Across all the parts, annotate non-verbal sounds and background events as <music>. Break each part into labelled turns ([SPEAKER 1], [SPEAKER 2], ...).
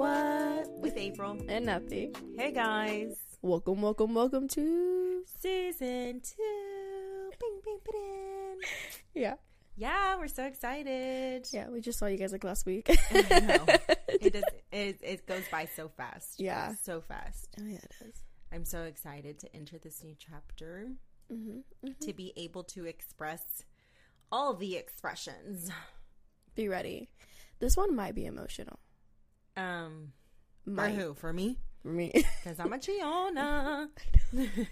[SPEAKER 1] what?
[SPEAKER 2] with April.
[SPEAKER 1] And nothing.
[SPEAKER 2] Hey guys,
[SPEAKER 1] Welcome, welcome, welcome to.
[SPEAKER 2] season two. Bing, bing, bing.
[SPEAKER 1] Yeah.
[SPEAKER 2] Yeah, we're so excited.
[SPEAKER 1] Yeah, we just saw you guys like last week. <laughs>
[SPEAKER 2] I know. It does. It, it goes by so fast.
[SPEAKER 1] Yeah.
[SPEAKER 2] so fast.
[SPEAKER 1] Oh, yeah, it is.
[SPEAKER 2] I'm so excited to enter this new chapter
[SPEAKER 1] Mm-hmm.
[SPEAKER 2] to be able to express all the expressions.
[SPEAKER 1] Be ready. This one might be emotional.
[SPEAKER 2] Um, for who? For me?
[SPEAKER 1] For me. <laughs>
[SPEAKER 2] Because I'm a Chiona. <laughs>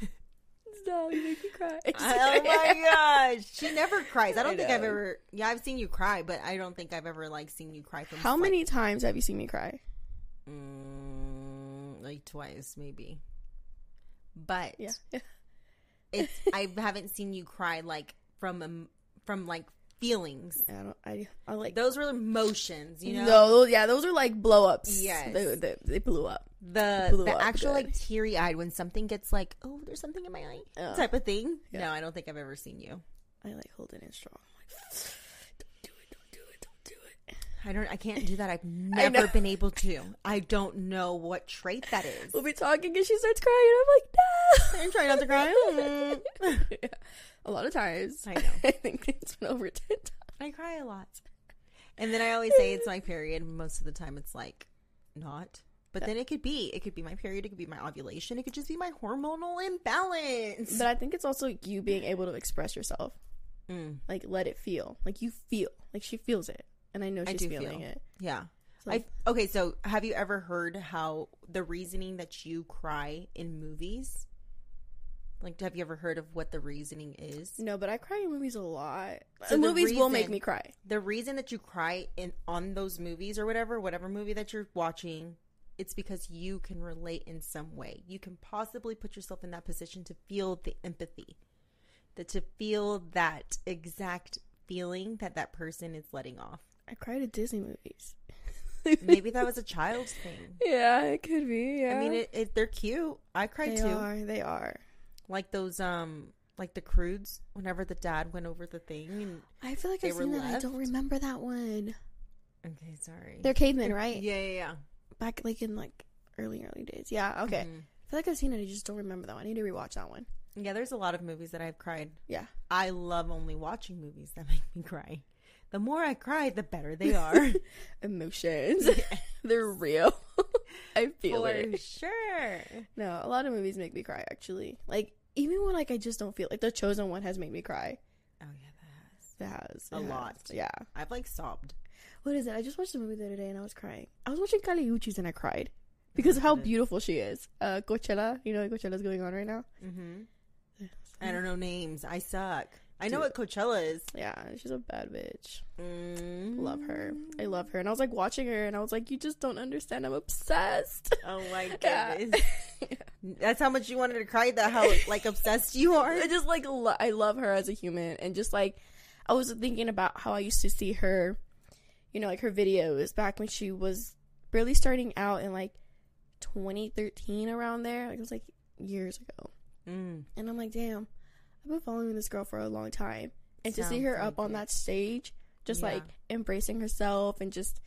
[SPEAKER 1] Stop, you make me cry. <laughs>
[SPEAKER 2] oh my gosh, she never cries. I don't
[SPEAKER 1] I
[SPEAKER 2] think I've ever. Yeah, I've seen you cry, but I don't think I've ever like seen you cry from.
[SPEAKER 1] How
[SPEAKER 2] like,
[SPEAKER 1] many times have you seen me cry?
[SPEAKER 2] Mm, like twice, maybe. But
[SPEAKER 1] Yeah.
[SPEAKER 2] it's I haven't seen you cry like from um, from like feelings.
[SPEAKER 1] I don't. I. I like.
[SPEAKER 2] Those were emotions, you know.
[SPEAKER 1] No, those, yeah, those are like blow ups.
[SPEAKER 2] Yes.
[SPEAKER 1] they, they, they blew up.
[SPEAKER 2] the
[SPEAKER 1] blew
[SPEAKER 2] the
[SPEAKER 1] up
[SPEAKER 2] actual
[SPEAKER 1] good.
[SPEAKER 2] like teary eyed when something gets like oh there's something in my eye type of thing.
[SPEAKER 1] Yeah.
[SPEAKER 2] No, I don't think I've ever seen you.
[SPEAKER 1] I like hold it in strong. I'm like, <sighs> don't do it, don't do it, don't do it.
[SPEAKER 2] I don't. I can't do that. I've <laughs> never been able to. I don't know what trait that is.
[SPEAKER 1] We'll be talking and she starts crying. I'm like, no. <laughs>
[SPEAKER 2] I'm trying not to cry. <laughs>
[SPEAKER 1] yeah. A lot of times.
[SPEAKER 2] I <laughs> know.
[SPEAKER 1] I think it's been over 10 times.
[SPEAKER 2] I cry a lot. And then I always say it's my period. Most of the time, it's like not. But then it could be. It could be my period. It could be my ovulation. It could just be my hormonal imbalance.
[SPEAKER 1] But I think it's also you being able to express yourself.
[SPEAKER 2] Mm,
[SPEAKER 1] Like, let it feel. Like, you feel. Like, she feels it. And I know
[SPEAKER 2] I
[SPEAKER 1] she's
[SPEAKER 2] do
[SPEAKER 1] feeling
[SPEAKER 2] feel.
[SPEAKER 1] it.
[SPEAKER 2] yeah. I okay. So, have you ever heard how the reasoning that you cry in movies? Like, have you ever heard of what the reasoning is?
[SPEAKER 1] no, but I cry in movies a lot.
[SPEAKER 2] So
[SPEAKER 1] movies will make me cry.
[SPEAKER 2] the reason that you cry in on those movies or whatever, whatever movie that you're watching, it's because you can relate in some way. You can possibly put yourself in that position to feel the empathy, that to feel that exact feeling that that person is letting off.
[SPEAKER 1] I cried at Disney movies. <laughs>
[SPEAKER 2] Maybe that was a child's thing. <laughs>
[SPEAKER 1] yeah, it could be. Yeah.
[SPEAKER 2] I mean, it, it, they're cute. I cried
[SPEAKER 1] they
[SPEAKER 2] too.
[SPEAKER 1] are. They are.
[SPEAKER 2] Like those, um, like the Croods. Whenever the dad went over the thing. And,
[SPEAKER 1] I feel like I've seen that. I don't remember that one.
[SPEAKER 2] okay, sorry.
[SPEAKER 1] They're cavemen, right?
[SPEAKER 2] yeah, yeah, yeah.
[SPEAKER 1] Back like in like early, early days. Yeah. Okay.
[SPEAKER 2] Mhm.
[SPEAKER 1] I feel like I've seen it. I just don't remember that one. I need to rewatch that one.
[SPEAKER 2] Yeah, there's a lot of movies that I've cried.
[SPEAKER 1] Yeah.
[SPEAKER 2] I love only watching movies that <laughs> make me cry. The more I cry, the better they are. <laughs>
[SPEAKER 1] Emotions. <laughs> They're real. <laughs> I feel
[SPEAKER 2] For
[SPEAKER 1] it.
[SPEAKER 2] sure.
[SPEAKER 1] No, a lot of movies make me cry actually. Like even when like I just don't feel like the chosen one has made me cry.
[SPEAKER 2] Oh yeah, that has.
[SPEAKER 1] It has.
[SPEAKER 2] A
[SPEAKER 1] has.
[SPEAKER 2] lot.
[SPEAKER 1] Yeah.
[SPEAKER 2] I've like sobbed.
[SPEAKER 1] What is it? I just watched a movie the other day and I was crying. I was watching Kali Uchis and I cried. Because of how
[SPEAKER 2] it?
[SPEAKER 1] beautiful she is. Uh Coachella, you know Coachella's going on right now?
[SPEAKER 2] Mm-hmm. I don't know names. I suck. I know what Coachella is.
[SPEAKER 1] Yeah, she's a bad bitch.
[SPEAKER 2] Mm.
[SPEAKER 1] Love her. I love her. And I was like watching her and I was like, you just don't understand. I'm obsessed.
[SPEAKER 2] Oh my <laughs>
[SPEAKER 1] Yeah.
[SPEAKER 2] goodness. <laughs> That's how much you wanted to cry. That how like obsessed you are.
[SPEAKER 1] I just like lo- I love her as a human and just like I was thinking about how I used to see her, you know, like her videos back when she was barely starting out in like 2013 around there. Like it was like years ago.
[SPEAKER 2] Mm.
[SPEAKER 1] And I'm like, damn, I've been following this girl for a long time. And to see her
[SPEAKER 2] like
[SPEAKER 1] up on
[SPEAKER 2] it.
[SPEAKER 1] that stage, just
[SPEAKER 2] Yeah.
[SPEAKER 1] like embracing herself and just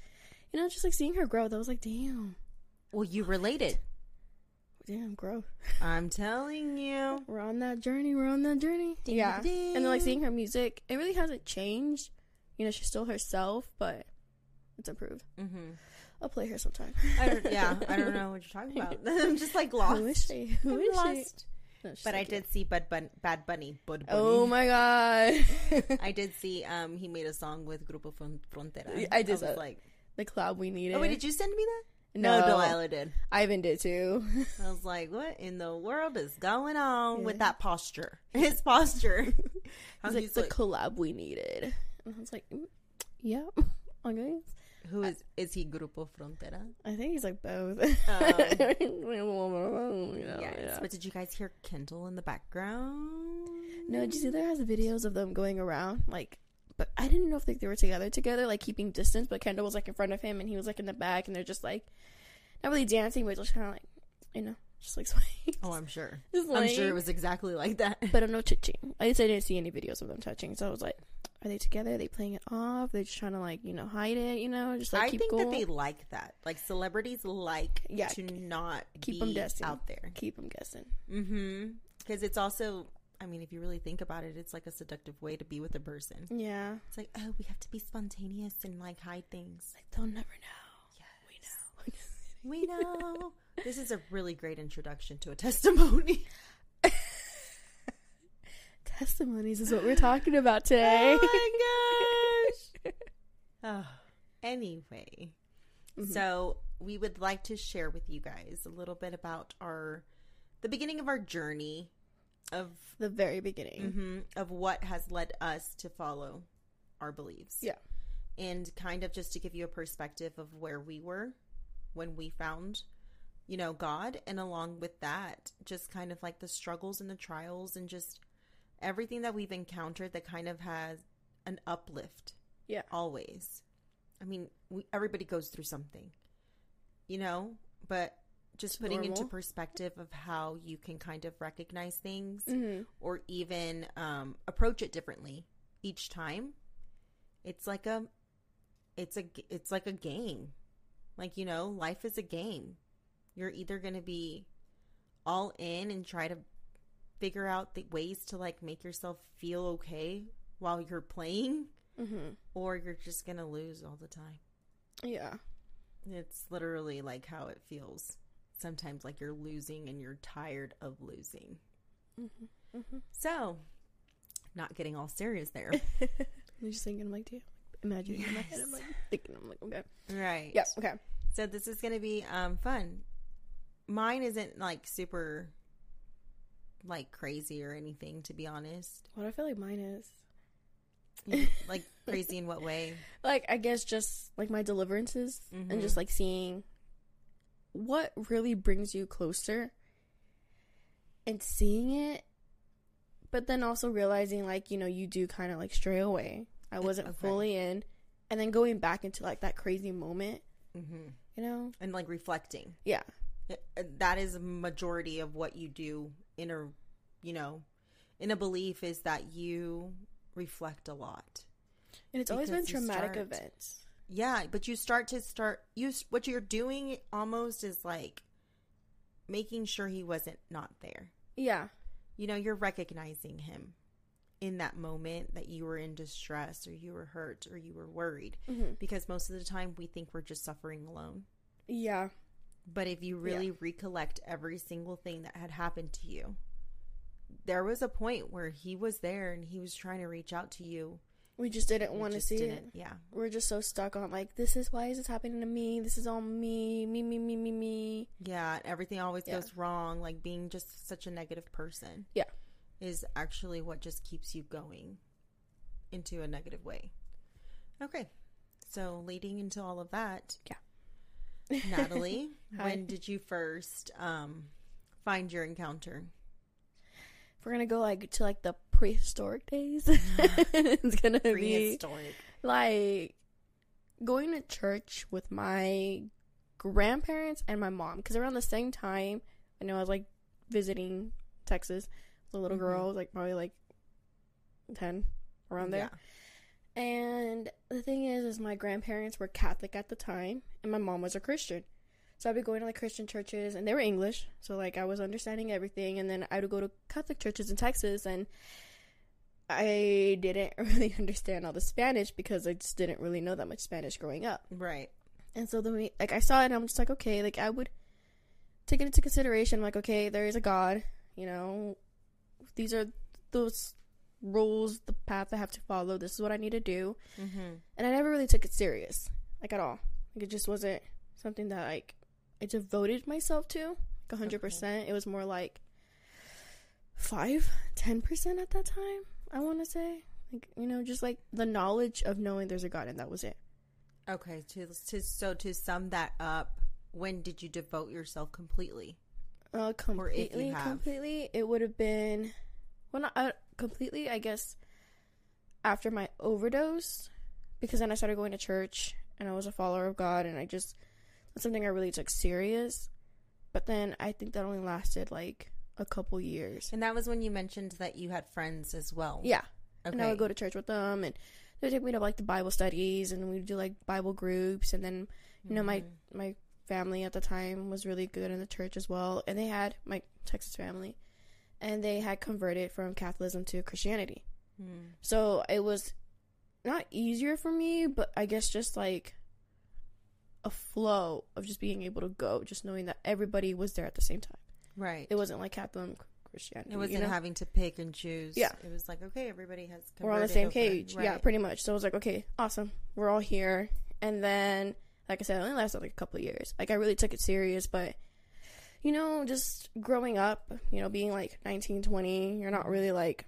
[SPEAKER 1] you know, just like seeing her grow, that was like, damn,
[SPEAKER 2] Well, you related.
[SPEAKER 1] damn, growth. <laughs>
[SPEAKER 2] I'm telling you.
[SPEAKER 1] We're on that journey. We're on that journey. Yeah.
[SPEAKER 2] Ding.
[SPEAKER 1] And then like seeing her music, it really hasn't changed. You know, she's still herself, but it's improved.
[SPEAKER 2] Mm-hmm.
[SPEAKER 1] I'll play her sometime.
[SPEAKER 2] I don't, yeah, I don't <laughs> know what you're talking about. <laughs> I'm just like lost.
[SPEAKER 1] Who is she? Who
[SPEAKER 2] I'm
[SPEAKER 1] she? No,
[SPEAKER 2] But
[SPEAKER 1] so
[SPEAKER 2] I did see Bud Bun- Bad Bunny. Bud Bunny.
[SPEAKER 1] Oh my god. <laughs>
[SPEAKER 2] I did see. Um, he made a song with Grupo Fron- Frontera.
[SPEAKER 1] I did
[SPEAKER 2] was like,
[SPEAKER 1] the cloud we needed.
[SPEAKER 2] oh wait, did you send me that?
[SPEAKER 1] No,
[SPEAKER 2] Delilah did.
[SPEAKER 1] Ivan did too.
[SPEAKER 2] I was like, what in the world is going on with that posture? His posture. <laughs>
[SPEAKER 1] He's like
[SPEAKER 2] he's
[SPEAKER 1] the
[SPEAKER 2] like,
[SPEAKER 1] collab we needed. And I was like, mm, yeah, <laughs> okay.
[SPEAKER 2] Who is is he Grupo Frontera?
[SPEAKER 1] I think he's like both. Um, <laughs> you know,
[SPEAKER 2] yes.
[SPEAKER 1] yeah.
[SPEAKER 2] But did you guys hear Kendall in the background?
[SPEAKER 1] No, did you see there has videos of them going around like but I didn't know if like, they were together together, like keeping distance, but Kendall was like in front of him and he was like in the back and they're just like not really dancing, but just kinda like you know, just like <laughs> swaying.
[SPEAKER 2] Oh, I'm sure. I'm sure it was exactly like that.
[SPEAKER 1] But I'm no touching. I just I didn't see any videos of them touching, so I was like, Are they together? Are they playing it off? They're just trying to like you know hide it. You know, just like
[SPEAKER 2] I
[SPEAKER 1] keep
[SPEAKER 2] think
[SPEAKER 1] cool.
[SPEAKER 2] that they like that. Like celebrities like
[SPEAKER 1] Yeah,
[SPEAKER 2] to not
[SPEAKER 1] keep them guessing.
[SPEAKER 2] out there.
[SPEAKER 1] keep them guessing.
[SPEAKER 2] Mm-hmm. Because it's also, I mean, if you really think about it, it's like a seductive way to be with a person.
[SPEAKER 1] Yeah,
[SPEAKER 2] It's like, oh, we have to be spontaneous and like hide things.
[SPEAKER 1] like they'll never know. Yeah. <laughs> We know.
[SPEAKER 2] We know. this is a really great introduction to a testimony. <laughs>
[SPEAKER 1] Testimonies is what we're talking about today.
[SPEAKER 2] Oh my gosh. <laughs> oh, anyway,
[SPEAKER 1] Mhm.
[SPEAKER 2] so we would like to share with you guys a little bit about our the beginning of our journey of
[SPEAKER 1] the very beginning.
[SPEAKER 2] mhm, of what has led us to follow our beliefs.
[SPEAKER 1] Yeah.
[SPEAKER 2] And kind of just to give you a perspective of where we were when we found, you know, God. And along with that, just kind of like the struggles and the trials and just everything that we've encountered that kind of has an uplift.
[SPEAKER 1] Yeah.
[SPEAKER 2] Always. I mean, we, everybody goes through something, you know, but just
[SPEAKER 1] It's
[SPEAKER 2] putting into perspective of how you can kind of recognize things
[SPEAKER 1] hmm
[SPEAKER 2] or even um, approach it differently each time. It's like a, it's a, it's like a game. Like you know, life is a game. You're either gonna be all in and try to figure out the ways to like make yourself feel okay while you're playing,
[SPEAKER 1] hmm
[SPEAKER 2] or you're just gonna lose all the time.
[SPEAKER 1] Yeah.
[SPEAKER 2] It's literally like how it feels. Sometimes like you're losing and you're tired of losing.
[SPEAKER 1] hmm hmm
[SPEAKER 2] So, not getting all serious there. <laughs>
[SPEAKER 1] I'm just thinking, like, dude, imagining in my head. I'm like thinking, I'm like, okay,
[SPEAKER 2] right.
[SPEAKER 1] yeah, okay.
[SPEAKER 2] So this is to be um fun. Mine isn't like super like crazy or anything to be honest.
[SPEAKER 1] What I feel like mine is,
[SPEAKER 2] like crazy in what way? <laughs>
[SPEAKER 1] like, I guess just like my deliverances
[SPEAKER 2] Mhm.
[SPEAKER 1] and just like seeing what really brings you closer and seeing it, but then also realizing like you know you do kind of like stray away. I wasn't
[SPEAKER 2] Okay.
[SPEAKER 1] fully in, and then going back into like that crazy moment,
[SPEAKER 2] hmm
[SPEAKER 1] you know?
[SPEAKER 2] And like reflecting.
[SPEAKER 1] Yeah,
[SPEAKER 2] That is a majority of what you do in a you know, in a belief is that you reflect a lot.
[SPEAKER 1] and it's always been traumatic
[SPEAKER 2] start-
[SPEAKER 1] events.
[SPEAKER 2] Yeah, but you start to start you what you're doing almost is like making sure he wasn't not there.
[SPEAKER 1] Yeah,
[SPEAKER 2] You know, you're recognizing him in that moment that you were in distress or you were hurt or you were worried
[SPEAKER 1] hmm
[SPEAKER 2] because most of the time we think we're just suffering alone.
[SPEAKER 1] yeah,
[SPEAKER 2] But if you really recollect every single thing that had happened to you, there was a point where he was there and he was trying to reach out to you.
[SPEAKER 1] we just didn't want to see
[SPEAKER 2] didn't.
[SPEAKER 1] it.
[SPEAKER 2] Yeah.
[SPEAKER 1] We're just so stuck on like this is why is this happening to me? This is all me, me, me, me, me, me.
[SPEAKER 2] Yeah, everything always
[SPEAKER 1] Yeah.
[SPEAKER 2] goes wrong. Like being just such a negative person.
[SPEAKER 1] Yeah.
[SPEAKER 2] Is actually what just keeps you going into a negative way. Okay. So leading into all of that.
[SPEAKER 1] Yeah.
[SPEAKER 2] Natalie, <laughs> when did you first um find your encounter?
[SPEAKER 1] If we're gonna go like to like the prehistoric days, <laughs> it's gonna be like going to church with my grandparents and my mom because around the same time I know I was like visiting Texas as a little
[SPEAKER 2] Mhm.
[SPEAKER 1] girl, was like probably like ten around there. And the thing is, is my grandparents were Catholic at the time, and my mom was a Christian. So I'd be going to like Christian churches, and they were English, so like I was understanding everything. And then I would go to Catholic churches in Texas, and I didn't <laughs> really understand all the Spanish because I just didn't really know that much Spanish growing up.
[SPEAKER 2] Right.
[SPEAKER 1] And so then we, like, I saw it, and I'm just like, okay, like I would take it into consideration. I'm like, okay, there is a God, you know, these are those rules, the path I have to follow. This is what I need to do
[SPEAKER 2] Mm-hmm.
[SPEAKER 1] and I never really took it serious, like at all. Like it just wasn't something that like I devoted myself to, like hundred percent. It was more like five, ten percent at that time. I want to say, like you know, just like the knowledge of knowing there's a God, and that was it.
[SPEAKER 2] Okay. To, to so to sum that up, when did you devote yourself completely?
[SPEAKER 1] Uh, completely, completely. It would have been, when uh, completely. I guess after my overdose, because then I started going to church and I was a follower of God, and I just that's something I really took serious. But then I think that only lasted like a couple years.
[SPEAKER 2] And that was when you mentioned that you had friends as well.
[SPEAKER 1] Yeah, Okay. and I would go to church with them, and they would take me to like the Bible studies, and we'd do like Bible groups, and then you know my
[SPEAKER 2] Mhm.
[SPEAKER 1] my family at the time was really good in the church as well, and they had my Texas family, and they had converted from Catholicism to Christianity.
[SPEAKER 2] Mm.
[SPEAKER 1] So it was not easier for me, but I guess just like a flow of just being able to go, just knowing that everybody was there at the same time.
[SPEAKER 2] right.
[SPEAKER 1] It wasn't like Catholic Christianity.
[SPEAKER 2] It wasn't
[SPEAKER 1] you know?
[SPEAKER 2] having to pick and choose.
[SPEAKER 1] Yeah.
[SPEAKER 2] It was like, okay, everybody has
[SPEAKER 1] we're on the same
[SPEAKER 2] over.
[SPEAKER 1] page. Yeah, pretty much. So I was like, okay, awesome. We're all here. And then, like I said, it only lasted like a couple of years. Like I really took it serious, but you know, just growing up, you know, being like 19, 20, you're not really like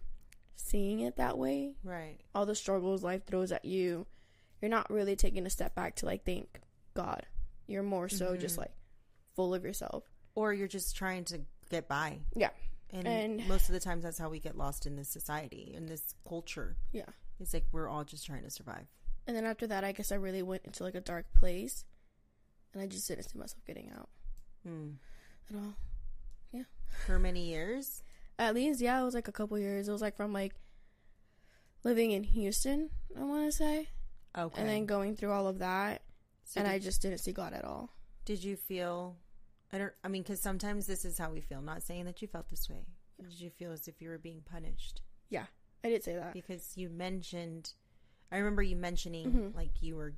[SPEAKER 1] seeing it that way.
[SPEAKER 2] Right.
[SPEAKER 1] All the struggles life throws at you, you're not really taking a step back to like thank God. You're more so just
[SPEAKER 2] Mhm.
[SPEAKER 1] like full of yourself.
[SPEAKER 2] Or you're just trying to get by.
[SPEAKER 1] Yeah.
[SPEAKER 2] And,
[SPEAKER 1] And-
[SPEAKER 2] most of the times that's how we get lost in this society, in this culture.
[SPEAKER 1] Yeah.
[SPEAKER 2] It's like we're all just trying to survive.
[SPEAKER 1] And then after that, I guess I really went into like a dark place, and I just didn't see myself getting out
[SPEAKER 2] Mm.
[SPEAKER 1] At all. Yeah.
[SPEAKER 2] For many years.
[SPEAKER 1] At least, yeah, it was like a couple years. It was like from like living in Houston, I want to say,
[SPEAKER 2] Okay.
[SPEAKER 1] and then going through all of that,
[SPEAKER 2] So
[SPEAKER 1] and
[SPEAKER 2] did,
[SPEAKER 1] I just didn't see God at all.
[SPEAKER 2] did you feel? I don't. I mean, because sometimes this is how we feel. Not saying that you felt this way. Did you feel as if you were being punished?
[SPEAKER 1] Yeah, I did say that.
[SPEAKER 2] Because you mentioned, I remember you mentioning
[SPEAKER 1] Mhm.
[SPEAKER 2] like you were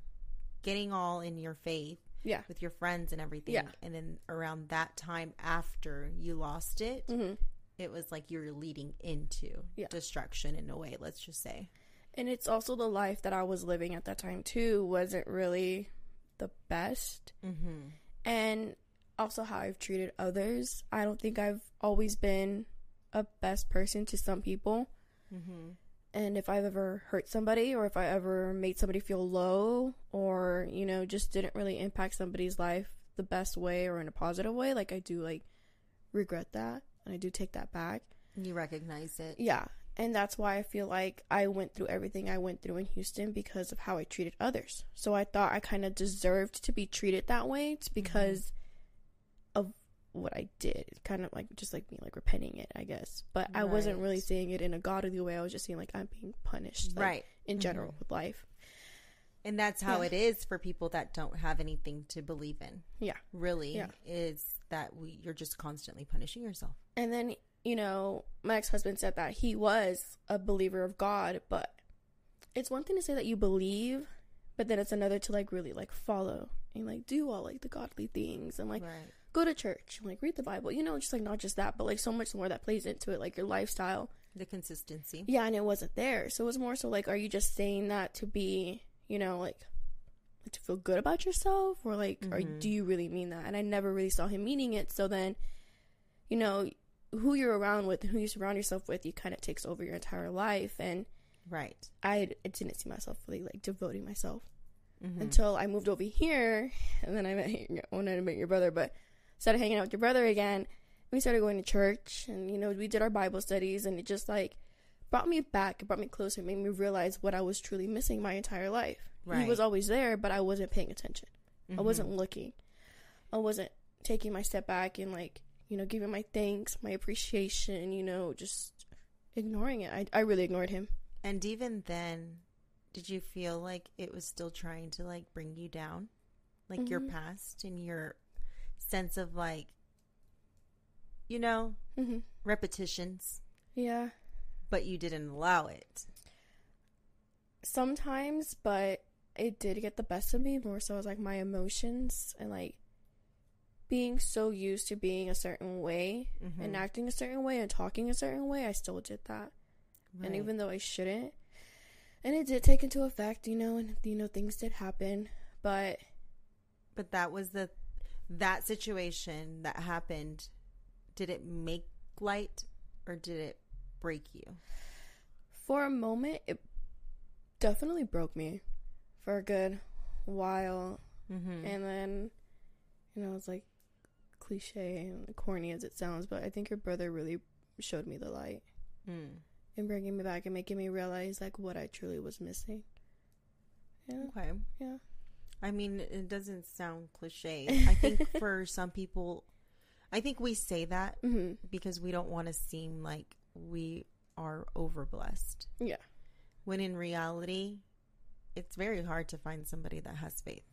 [SPEAKER 2] getting all in your faith
[SPEAKER 1] Yeah.
[SPEAKER 2] with your friends and everything.
[SPEAKER 1] Yeah.
[SPEAKER 2] And then around that time after you lost it,
[SPEAKER 1] hmm
[SPEAKER 2] it was like you were leading into
[SPEAKER 1] Yeah.
[SPEAKER 2] destruction in a way. Let's just say.
[SPEAKER 1] And it's also the life that I was living at that time too wasn't really the best.
[SPEAKER 2] Mm-hmm.
[SPEAKER 1] and also how I've treated others. I don't think I've always been a best person to some people.
[SPEAKER 2] Mm-hmm.
[SPEAKER 1] And if I've ever hurt somebody or if I ever made somebody feel low or, you know, just didn't really impact somebody's life the best way or in a positive way, like I do like regret that and I do take that back.
[SPEAKER 2] You recognize it.
[SPEAKER 1] Yeah. And that's why I feel like I went through everything I went through in Houston because of how I treated others. So I thought I kind of deserved to be treated that way it's mm-hmm. because of what I did. It's kind of like just like me like repenting it, I guess. But I wasn't really seeing it in a godly way. I was just seeing like I'm being punished, like,
[SPEAKER 2] right.
[SPEAKER 1] in general
[SPEAKER 2] Mhm.
[SPEAKER 1] with life.
[SPEAKER 2] And that's how
[SPEAKER 1] Yeah.
[SPEAKER 2] it is for people that don't have anything to believe in.
[SPEAKER 1] Yeah.
[SPEAKER 2] Really
[SPEAKER 1] Yeah.
[SPEAKER 2] is that we you're just constantly punishing yourself.
[SPEAKER 1] And then, you know, my ex husband said that he was a believer of God, but it's one thing to say that you believe, but then it's another to like really like follow and like do all like the godly things and like
[SPEAKER 2] right.
[SPEAKER 1] Go to church, and, like read the Bible, you know, just like not just that, but like so much more that plays into it, like your lifestyle.
[SPEAKER 2] The consistency.
[SPEAKER 1] Yeah, and it wasn't there. So it was more so like, are you just saying that to be, you know, like to feel good about yourself, or like, or
[SPEAKER 2] Mhm.
[SPEAKER 1] do you really mean that? And I never really saw him meaning it. So then, you know, who you're around with and who you surround yourself with, you kind of takes over your entire life. And
[SPEAKER 2] Right.
[SPEAKER 1] I, I didn't see myself really like devoting myself
[SPEAKER 2] Mhm.
[SPEAKER 1] until I moved over here, and then I met when I met your brother, but started hanging out with your brother again. We started going to church, and you know we did our Bible studies, and it just like brought me back, it brought me closer, it made me realize what I was truly missing my entire life.
[SPEAKER 2] Right.
[SPEAKER 1] He was always there, but I wasn't paying attention. I
[SPEAKER 2] Mhm.
[SPEAKER 1] wasn't looking. I wasn't taking my step back and like you know giving my thanks, my appreciation. You know, just ignoring it. I I really ignored him.
[SPEAKER 2] And even then, did you feel like it was still trying to like bring you down? Like your
[SPEAKER 1] Mhm.
[SPEAKER 2] past and your sense of like you know,
[SPEAKER 1] hmm
[SPEAKER 2] repetitions,
[SPEAKER 1] Yeah.
[SPEAKER 2] but you didn't allow it.
[SPEAKER 1] sometimes, but it did get the best of me more so as like my emotions and like being so used to being a certain way and
[SPEAKER 2] Mhm.
[SPEAKER 1] acting a certain way and talking a certain way, I still did that. And even though I shouldn't, and it did take into effect, you know, and you know things did happen, but
[SPEAKER 2] But that was the that situation that happened. Did it make light or did it break you?
[SPEAKER 1] for a moment it definitely broke me for a good while
[SPEAKER 2] Mm-hmm.
[SPEAKER 1] And then, you know, it's like cliche and corny as it sounds, but I think your brother really showed me the light
[SPEAKER 2] mm.
[SPEAKER 1] and bringing me back and making me realize like what I truly was missing. Yeah,
[SPEAKER 2] Okay.
[SPEAKER 1] yeah,
[SPEAKER 2] I mean, it doesn't sound cliche. I think <laughs> for some people, I think we say that
[SPEAKER 1] hmm
[SPEAKER 2] because we don't want to seem like we are overblessed.
[SPEAKER 1] Yeah.
[SPEAKER 2] When in reality, it's very hard to find somebody that has faith.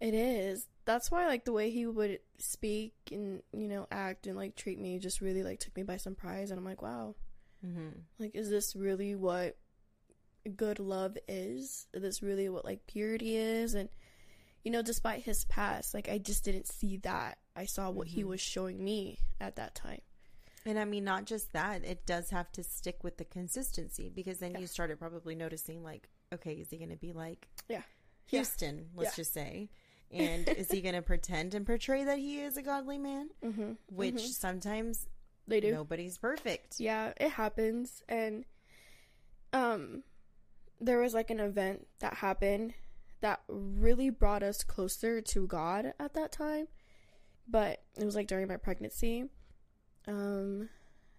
[SPEAKER 1] It is. That's why like the way he would speak and you know act and like treat me just really like took me by surprise and I'm like, wow.
[SPEAKER 2] Mm-hmm.
[SPEAKER 1] Like is this really what good love is? Is this really what like purity is and you know despite his past, like I just didn't see that. I saw what he
[SPEAKER 2] Mhm.
[SPEAKER 1] was showing me at that time.
[SPEAKER 2] And I mean, not just that, it does have to stick with the consistency because then
[SPEAKER 1] Yeah.
[SPEAKER 2] you started probably noticing, like, okay, is he going to be like
[SPEAKER 1] Yeah.
[SPEAKER 2] Houston, let's
[SPEAKER 1] Yeah.
[SPEAKER 2] just say? <laughs> And is he going to pretend and portray that he is a godly man?
[SPEAKER 1] Mhm.
[SPEAKER 2] Which
[SPEAKER 1] Mhm.
[SPEAKER 2] sometimes
[SPEAKER 1] they do.
[SPEAKER 2] nobody's perfect.
[SPEAKER 1] Yeah, it happens and um there was like an event that happened that really brought us closer to God at that time. But it was like during my pregnancy. Um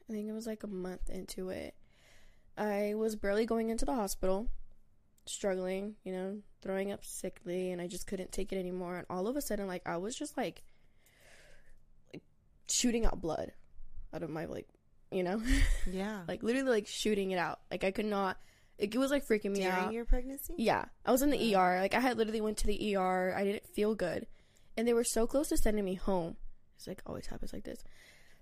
[SPEAKER 1] I think it was like a month into it. I was barely going into the hospital, struggling, you know, throwing up sickly and I just couldn't take it anymore and all of a sudden like I was just like like shooting out blood out of my like, you know, <laughs>
[SPEAKER 2] Yeah.
[SPEAKER 1] like literally like shooting it out. Like I could not. It was like freaking me
[SPEAKER 2] During
[SPEAKER 1] out.
[SPEAKER 2] During your pregnancy?
[SPEAKER 1] yeah, I was in the
[SPEAKER 2] Yeah.
[SPEAKER 1] ER. Like I had literally went to the ER. I didn't feel good, and they were so close to sending me home. It's like always happens like this.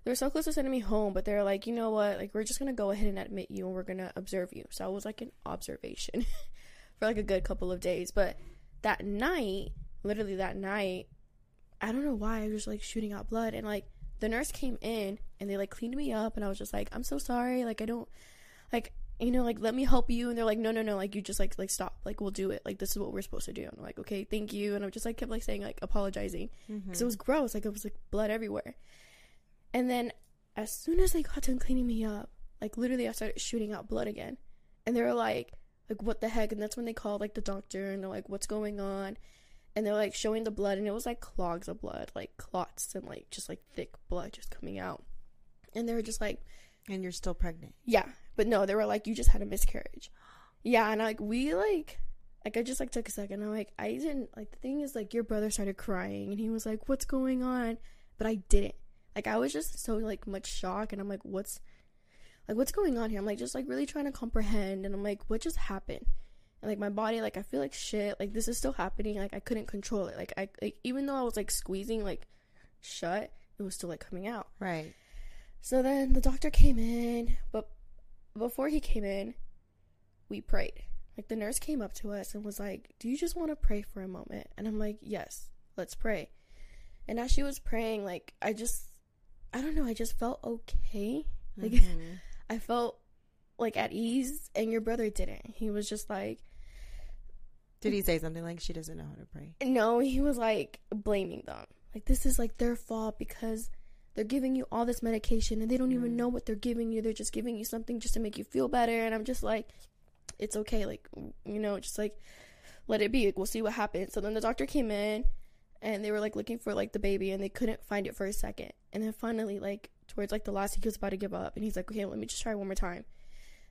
[SPEAKER 1] They were so close to sending me home, but they're like, you know what? Like we're just gonna go ahead and admit you, and we're gonna observe you. So I was like in observation <laughs> for like a good couple of days. But that night, literally that night, I don't know why I was just like shooting out blood, and like the nurse came in and they like cleaned me up, and I was just like, I'm so sorry. Like I don't like you know, like let me help you. And they're like, no, no, no, like you just like like stop, like we'll do it. Like this is what we're supposed to do. And I'm like, okay, thank you. And I just like kept like saying like apologizing
[SPEAKER 2] mm-hmm.
[SPEAKER 1] because it was gross. Like it was like blood everywhere. And then as soon as they got done cleaning me up, like literally I started shooting out blood again. And they were like, like what the heck? And that's when they called like the doctor and they're like, what's going on? And they're like showing the blood and it was like clogs of blood, like clots and like just like thick blood just coming out. And they were just like,
[SPEAKER 2] and you're still pregnant.
[SPEAKER 1] yeah, but no, they were like, you just had a miscarriage. Yeah, and like we like, like I just like took a second. I'm like, I didn't like the thing is like your brother started crying and he was like, what's going on? But I didn't. Like I was just so like much shock and I'm like, what's like what's going on here? I'm like just like really trying to comprehend and I'm like, what just happened? And like my body, like I feel like shit. Like this is still happening. Like I couldn't control it. Like I like even though I was like squeezing like shut, it was still like coming out.
[SPEAKER 2] Right.
[SPEAKER 1] So then the doctor came in, but before he came in, we prayed. Like the nurse came up to us and was like, "Do you just want to pray for a moment?" And I'm like, "Yes, let's pray." And as she was praying, like I just I don't know, I just felt okay. Like
[SPEAKER 2] Mhm. <laughs>
[SPEAKER 1] I felt like at ease and your brother didn't. He was just like
[SPEAKER 2] Did he say something like she doesn't know how to pray?
[SPEAKER 1] No, he was like blaming them. Like this is like their fault because they're giving you all this medication and they don't even
[SPEAKER 2] Mm.
[SPEAKER 1] know what they're giving you. They're just giving you something just to make you feel better. And I'm just like, it's okay. Like you know, just like let it be. Like, we'll see what happens. So then the doctor came in and they were like looking for like the baby and they couldn't find it for a second. And then finally, like towards like the last, he was about to give up and he's like, okay, let me just try one more time.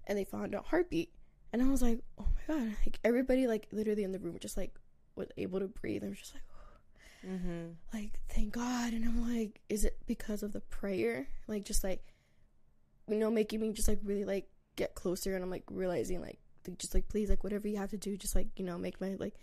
[SPEAKER 1] And they found a heartbeat. And I was like, oh my god! Like everybody, like literally in the room, just like was able to breathe. and was just like,
[SPEAKER 2] Mm-hmm.
[SPEAKER 1] like thank God. And I'm like, is it because of the prayer? Like just like, you know, making me just like really like get closer. And I'm like realizing like, just like please like whatever you have to do, just like you know make my like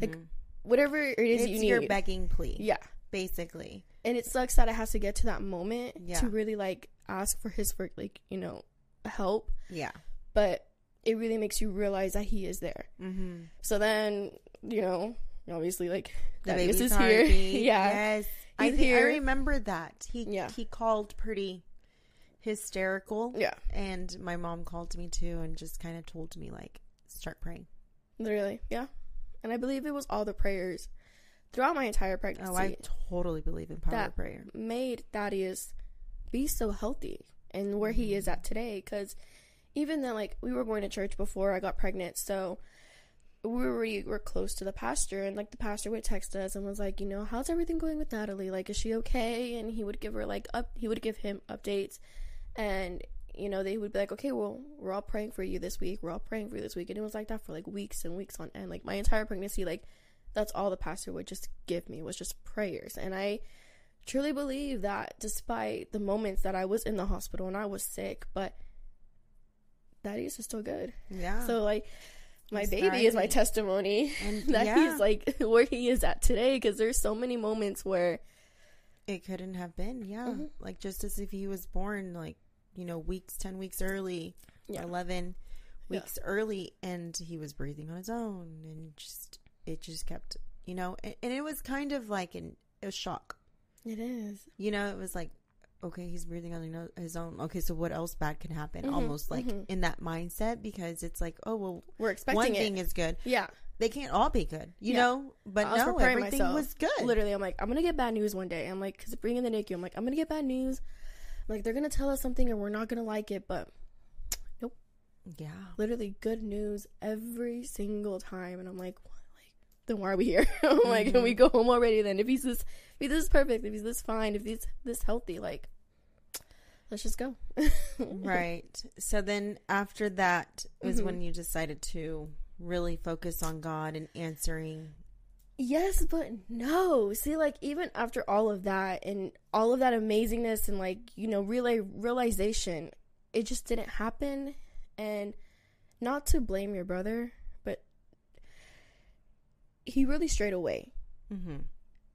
[SPEAKER 1] Like, whatever it is
[SPEAKER 2] it's
[SPEAKER 1] you need.
[SPEAKER 2] your begging plea,
[SPEAKER 1] yeah,
[SPEAKER 2] basically.
[SPEAKER 1] and it sucks that it has to get to that moment
[SPEAKER 2] Yeah.
[SPEAKER 1] to really like ask for his for like you know help,
[SPEAKER 2] Yeah.
[SPEAKER 1] but it really makes you realize that he is there.
[SPEAKER 2] Mm-hmm.
[SPEAKER 1] So then, you know, obviously, like
[SPEAKER 2] The
[SPEAKER 1] Thaddeus is here. <laughs> yeah,
[SPEAKER 2] Yes. I think I remember that. He
[SPEAKER 1] Yeah.
[SPEAKER 2] he called pretty hysterical.
[SPEAKER 1] yeah,
[SPEAKER 2] And my mom called to me too and just kind of told me like start praying.
[SPEAKER 1] literally, yeah. And I believe it was all the prayers throughout my entire pregnancy
[SPEAKER 2] Oh, I totally believe in power of prayer.
[SPEAKER 1] made Thaddeus be so healthy and where he mm-hmm. is at today. Because even then, like we were going to church before I got pregnant, so we were were close to the pastor, and like the pastor would text us and was like, you know, how's everything going with Natalie? Like, is she okay? And he would give her like up, he would give him updates, and you know they would be like, okay, well, we're all praying for you this week. We're all praying for you this week, and it was like that for like weeks and weeks on end. Like my entire pregnancy, like that's all the pastor would just give me was just prayers, and I truly believe that despite the moments that I was in the hospital and I was sick, but Thaddeus is still good.
[SPEAKER 2] Yeah.
[SPEAKER 1] So like, my baby is my testimony
[SPEAKER 2] and <laughs>
[SPEAKER 1] that
[SPEAKER 2] yeah,
[SPEAKER 1] he's like <laughs> where he is at today. Because there's so many moments where
[SPEAKER 2] it couldn't have been. Yeah.
[SPEAKER 1] Mhm.
[SPEAKER 2] Like just as if he was born like, you know, weeks 10 weeks early,
[SPEAKER 1] Yeah.
[SPEAKER 2] 11
[SPEAKER 1] Yeah.
[SPEAKER 2] weeks early and he was breathing on his own and just it just kept, you know, and, and it was kind of like an a shock.
[SPEAKER 1] it is.
[SPEAKER 2] You know, it was like okay, he's breathing on his own- Okay, so what else bad can happen?
[SPEAKER 1] Mhm,
[SPEAKER 2] Almost like
[SPEAKER 1] mhm.
[SPEAKER 2] in that mindset because it's like, oh well,
[SPEAKER 1] We're expecting
[SPEAKER 2] one
[SPEAKER 1] it.
[SPEAKER 2] thing is good.
[SPEAKER 1] yeah.
[SPEAKER 2] They can't all be good, you
[SPEAKER 1] Yeah.
[SPEAKER 2] know. But no, everything
[SPEAKER 1] myself.
[SPEAKER 2] was good.
[SPEAKER 1] Literally, I'm like, I'm gonna get bad news one day. I'm like, cause bringing the NICU, I'm like, I'm gonna get bad news. Like they're gonna tell us something and we're not gonna like it, but nope.
[SPEAKER 2] Yeah.
[SPEAKER 1] literally good news every single time. And I'm like, what? then why are we here? <laughs> I'm like,
[SPEAKER 2] Mhm.
[SPEAKER 1] can we go home already? Then if he's this, if he's this perfect, if he's this fine, if he's this healthy, like, let's just go.
[SPEAKER 2] right. So then after that was
[SPEAKER 1] Mhm.
[SPEAKER 2] when you decided to really focus on God and answering.
[SPEAKER 1] Yes, but no. See, like even after all of that and all of that amazingness and like you know relay realization, it just didn't happen. And not to blame your brother, but he really strayed away.
[SPEAKER 2] Mm-hmm.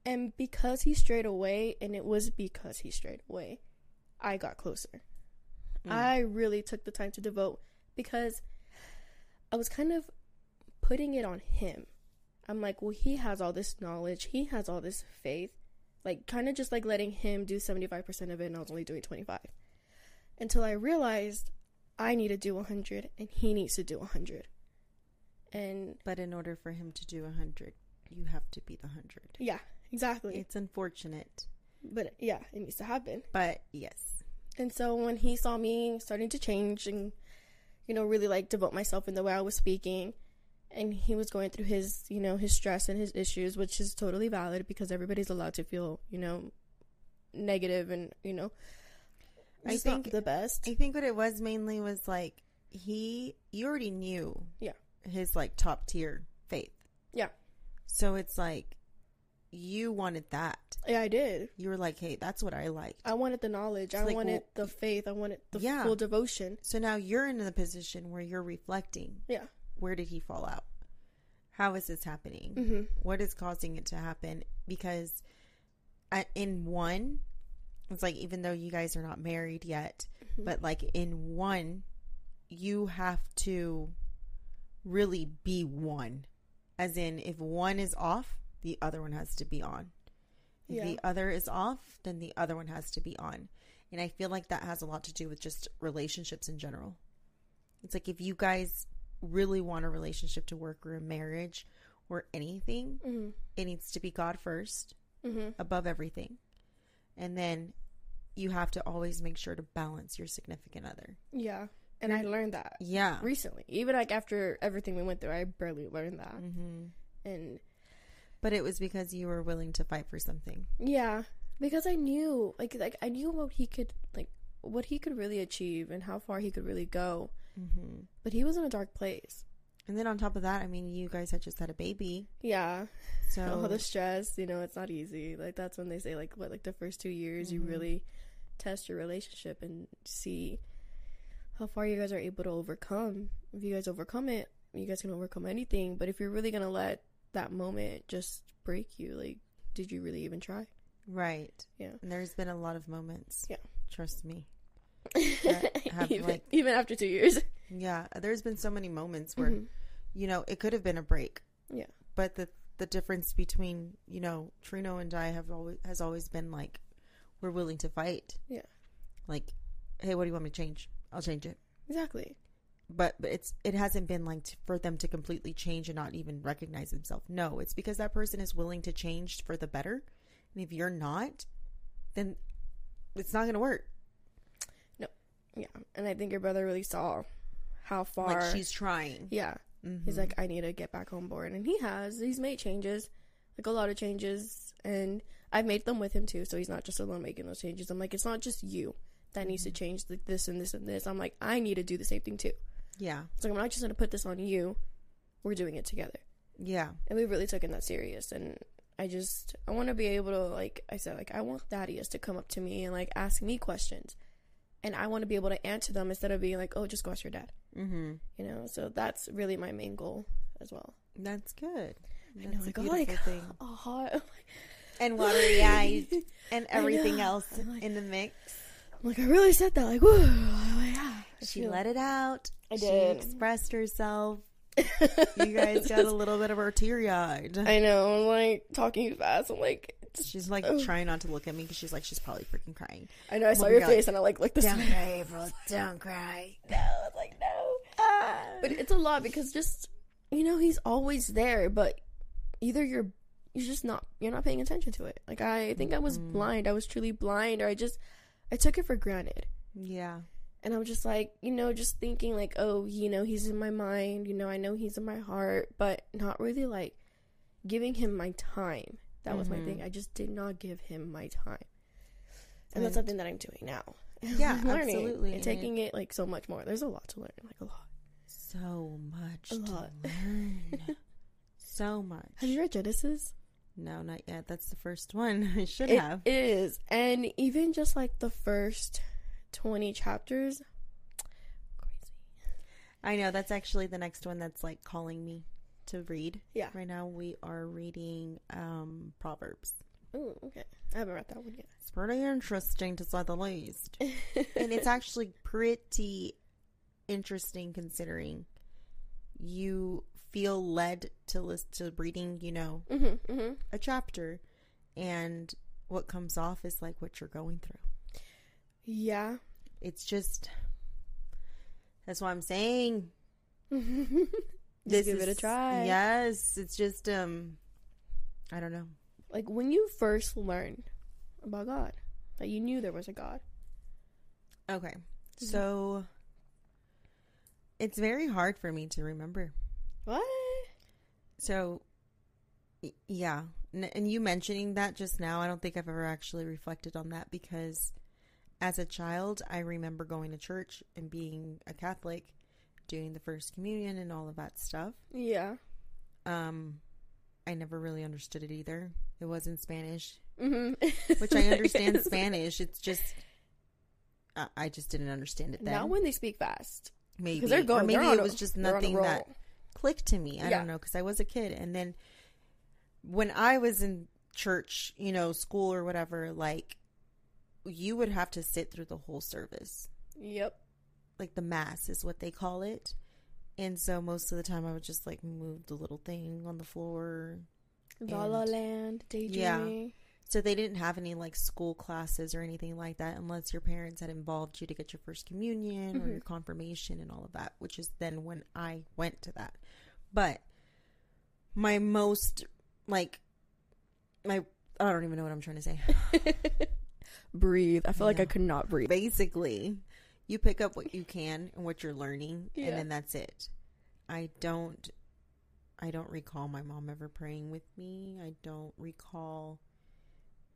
[SPEAKER 1] And because he strayed away, and it was because he strayed away, I got closer.
[SPEAKER 2] Mm.
[SPEAKER 1] I really took the time to devote because I was kind of putting it on him. I'm like, well, he has all this knowledge, he has all this faith. Like, kind of just like letting him do 75% of it, and I was only doing 25. Until I realized I need to do 100 and he needs to do 100. And
[SPEAKER 2] But in order for him to do hundred, you have to be the hundred.
[SPEAKER 1] yeah, exactly.
[SPEAKER 2] It's unfortunate,
[SPEAKER 1] But yeah, it needs to happen.
[SPEAKER 2] but yes.
[SPEAKER 1] And so when he saw me starting to change and, you know, really like devote myself in the way I was speaking, and he was going through his, you know, his stress and his issues, which is totally valid because everybody's allowed to feel, you know, negative and, you know,
[SPEAKER 2] I think-
[SPEAKER 1] the best.
[SPEAKER 2] I think what it was mainly was like he you already knew
[SPEAKER 1] Yeah.
[SPEAKER 2] his like top tier faith.
[SPEAKER 1] Yeah.
[SPEAKER 2] So it's like you wanted that.
[SPEAKER 1] Yeah, I did.
[SPEAKER 2] You were like, "Hey, that's what I liked."
[SPEAKER 1] I wanted the knowledge.
[SPEAKER 2] It's
[SPEAKER 1] I
[SPEAKER 2] like,
[SPEAKER 1] wanted
[SPEAKER 2] well-
[SPEAKER 1] the faith. I wanted the
[SPEAKER 2] Yeah.
[SPEAKER 1] full devotion.
[SPEAKER 2] So now you're in the position where you're reflecting.
[SPEAKER 1] Yeah.
[SPEAKER 2] Where did he fall out? How is this happening?
[SPEAKER 1] hmm
[SPEAKER 2] What is causing it to happen? Because in one, it's like even though you guys are not married yet,
[SPEAKER 1] Mhm.
[SPEAKER 2] but like in one, you have to really be one. As in, if one is off, the other one has to be on. If
[SPEAKER 1] Yeah.
[SPEAKER 2] the other is off, then the other one has to be on. And I feel like that has a lot to do with just relationships in general. It's like if you guys really want a relationship to work or a marriage or anything,
[SPEAKER 1] hmm
[SPEAKER 2] it needs to be God first
[SPEAKER 1] hmm
[SPEAKER 2] above everything. And then you have to always make sure to balance your significant other.
[SPEAKER 1] Yeah. And I learned that
[SPEAKER 2] Yeah.
[SPEAKER 1] recently. Even like after everything we went through, I barely learned that.
[SPEAKER 2] hmm
[SPEAKER 1] And
[SPEAKER 2] But it was because you were willing to fight for something.
[SPEAKER 1] Yeah, because I knew, like, like I knew what he could, like, what he could really achieve and how far he could really go.
[SPEAKER 2] hmm
[SPEAKER 1] But he was in a dark place.
[SPEAKER 2] And then on top of that, I mean, you guys had just had a baby.
[SPEAKER 1] Yeah,
[SPEAKER 2] So,
[SPEAKER 1] all the stress, you know, it's not easy. Like that's when they say, like, what, like the first two years, you
[SPEAKER 2] Mhm.
[SPEAKER 1] really test your relationship and see how far you guys are able to overcome. If you guys overcome it, you guys can overcome anything. But if you're really gonna let that moment just break you, like, did you really even try?
[SPEAKER 2] right.
[SPEAKER 1] Yeah.
[SPEAKER 2] And there's been a lot of moments.
[SPEAKER 1] Yeah.
[SPEAKER 2] Trust me. <laughs> have,
[SPEAKER 1] even,
[SPEAKER 2] like-
[SPEAKER 1] even after two years.
[SPEAKER 2] Yeah. There's been so many moments where,
[SPEAKER 1] Mhm.
[SPEAKER 2] you know, it could have been a break.
[SPEAKER 1] Yeah.
[SPEAKER 2] But the, the difference between, you know, Trino and I have always, has always been like, we're willing to fight.
[SPEAKER 1] Yeah.
[SPEAKER 2] Like, hey, what do you want me to change? I'll change it.
[SPEAKER 1] Exactly.
[SPEAKER 2] But it's it hasn't been like t- for them to completely change and not even recognize themselves. No, it's because that person is willing to change for the better. And if you're not, then it's not going to work. No.
[SPEAKER 1] Yeah, and I think your brother really saw how far.
[SPEAKER 2] Like she's trying.
[SPEAKER 1] yeah, he's
[SPEAKER 2] Mhm.
[SPEAKER 1] like, I need to get back on board, and he has. He's made changes, like a lot of changes, and I've made them with him too. So he's not just alone making those changes. I'm like, it's not just you that needs to change like this and this and this. I'm like, I need to do the same thing too.
[SPEAKER 2] Yeah,
[SPEAKER 1] It's like I'm not just gonna put this on you. We're doing it together,
[SPEAKER 2] yeah,
[SPEAKER 1] and we really took taken that serious. And I just, I want to be able to, like I said, like I want Thaddeus to come up to me and like ask me questions. and I want to be able to answer them instead of being like, "Oh, just go ask your dad."
[SPEAKER 2] Mm-hmm.
[SPEAKER 1] You know, so that's really my main goal as well.
[SPEAKER 2] That's good.
[SPEAKER 1] I know,
[SPEAKER 2] That's a
[SPEAKER 1] like, oh,
[SPEAKER 2] beautiful
[SPEAKER 1] like,
[SPEAKER 2] thing. <laughs>
[SPEAKER 1] A hot. <laughs>
[SPEAKER 2] And watery eyed <laughs> and everything else
[SPEAKER 1] like-
[SPEAKER 2] in the mix.
[SPEAKER 1] I'm like I really said that. Like, whoa,
[SPEAKER 2] She let it out.
[SPEAKER 1] I did.
[SPEAKER 2] She expressed herself. <laughs> You guys got a little bit of her teary eyed.
[SPEAKER 1] I know. I'm like talking fast. I'm like,
[SPEAKER 2] She's like
[SPEAKER 1] Ugh.
[SPEAKER 2] trying not to look at me because she's like she's probably freaking crying.
[SPEAKER 1] I know. I saw
[SPEAKER 2] Oh
[SPEAKER 1] your face and I like looked this
[SPEAKER 2] Don't
[SPEAKER 1] way.
[SPEAKER 2] cry, April. Don't cry. <laughs>
[SPEAKER 1] No, it's like no. But it's a lot because just you know he's always there, but either you're you're just not you're not paying attention to it. Like I think I was
[SPEAKER 2] Mhm.
[SPEAKER 1] blind. I was truly blind, or I just I took it for granted.
[SPEAKER 2] Yeah.
[SPEAKER 1] And I'm just like, you know, just thinking like, oh, you know, he's in my mind, you know, I know he's in my heart, but not really like giving him my time. That was my
[SPEAKER 2] Mhm.
[SPEAKER 1] thing. I just did not give him my time. And that's something that I'm doing now. <laughs>
[SPEAKER 2] Yeah,
[SPEAKER 1] learning
[SPEAKER 2] absolutely.
[SPEAKER 1] And
[SPEAKER 2] And
[SPEAKER 1] taking it like so much more. There's a lot to learn, like a lot.
[SPEAKER 2] So much
[SPEAKER 1] A
[SPEAKER 2] to
[SPEAKER 1] lot.
[SPEAKER 2] learn. <laughs> so much.
[SPEAKER 1] Have you read Genesis?
[SPEAKER 2] No, not yet. That's the first one. <laughs> I should
[SPEAKER 1] It
[SPEAKER 2] have.
[SPEAKER 1] is. And even just like the first 20 chapters, crazy.
[SPEAKER 2] I know that's actually the next one that's like calling me to read.
[SPEAKER 1] Yeah.
[SPEAKER 2] Right now we are reading um Proverbs.
[SPEAKER 1] Oh, okay. I haven't read that one yet.
[SPEAKER 2] It's pretty interesting to say the least. <laughs> and it's actually pretty interesting considering you feel led to list to reading, you know,
[SPEAKER 1] mm-hmm, mm-hmm.
[SPEAKER 2] a chapter and what comes off is like what you're going through.
[SPEAKER 1] Yeah.
[SPEAKER 2] It's just that's what I'm saying. <laughs>
[SPEAKER 1] Just give it a try.
[SPEAKER 2] Yes, it's just um I don't know.
[SPEAKER 1] Like when you first learned about God, that you knew there was a God.
[SPEAKER 2] Okay. So it's very hard for me to remember.
[SPEAKER 1] What?
[SPEAKER 2] So y- yeah, and you mentioning that just now, I don't think I've ever actually reflected on that because as a child, I remember going to church and being a Catholic, doing the first communion and all of that stuff.
[SPEAKER 1] Yeah.
[SPEAKER 2] Um I never really understood it either. It was in Spanish,
[SPEAKER 1] Mm-hmm.
[SPEAKER 2] which I understand <laughs> Spanish. It's just I, I just didn't understand it then.
[SPEAKER 1] Not when they speak fast.
[SPEAKER 2] maybe
[SPEAKER 1] Because they're going.
[SPEAKER 2] or maybe
[SPEAKER 1] they're
[SPEAKER 2] it
[SPEAKER 1] a-
[SPEAKER 2] was just
[SPEAKER 1] a
[SPEAKER 2] nothing that clicked to me. I
[SPEAKER 1] Yeah.
[SPEAKER 2] don't know because I was a kid, and then when I was in church, you know, school or whatever, like you would have to sit through the whole service,
[SPEAKER 1] Yep.
[SPEAKER 2] like the mass is what they call it. And so most of the time, I would just like move the little thing on the floor.
[SPEAKER 1] La La
[SPEAKER 2] And-
[SPEAKER 1] Land,
[SPEAKER 2] Yeah. So they didn't have any like school classes or anything like that unless your parents had involved you to get your first communion or
[SPEAKER 1] Mhm.
[SPEAKER 2] your confirmation and all of that, which is then when I went to that. But my most like my I don't even know what I'm trying to say. <laughs>
[SPEAKER 1] breathe. I feel like I could not breathe.
[SPEAKER 2] Basically, you pick up what you can and what you're learning
[SPEAKER 1] Yeah.
[SPEAKER 2] and then that's it. I don't I don't recall my mom ever praying with me. I don't recall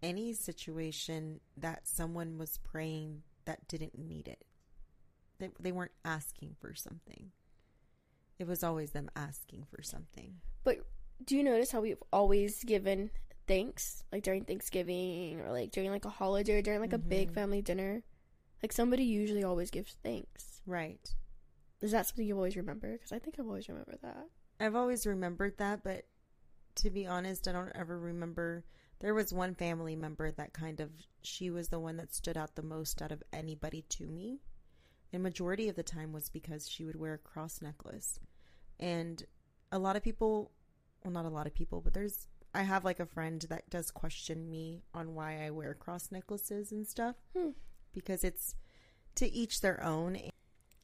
[SPEAKER 2] any situation that someone was praying that didn't need it. They, they weren't asking for something. It was always them asking for something.
[SPEAKER 1] But do you notice how we've always given thanks, like during Thanksgiving or like during like a holiday or during like a big
[SPEAKER 2] Mhm.
[SPEAKER 1] family dinner? Like somebody usually always gives thanks.
[SPEAKER 2] Right.
[SPEAKER 1] Is that something you always remember? Because I think I've always remembered that.
[SPEAKER 2] I've always remembered that, but to be honest, I don't ever remember. There was one family member that kind of, she was the one that stood out the most out of anybody to me. And majority of the time was because she would wear a cross necklace. And a lot of people, well, not a lot of people, but there's, I have like a friend that does question me on why I wear cross necklaces and stuff
[SPEAKER 1] Hmm.
[SPEAKER 2] because it's to each their own.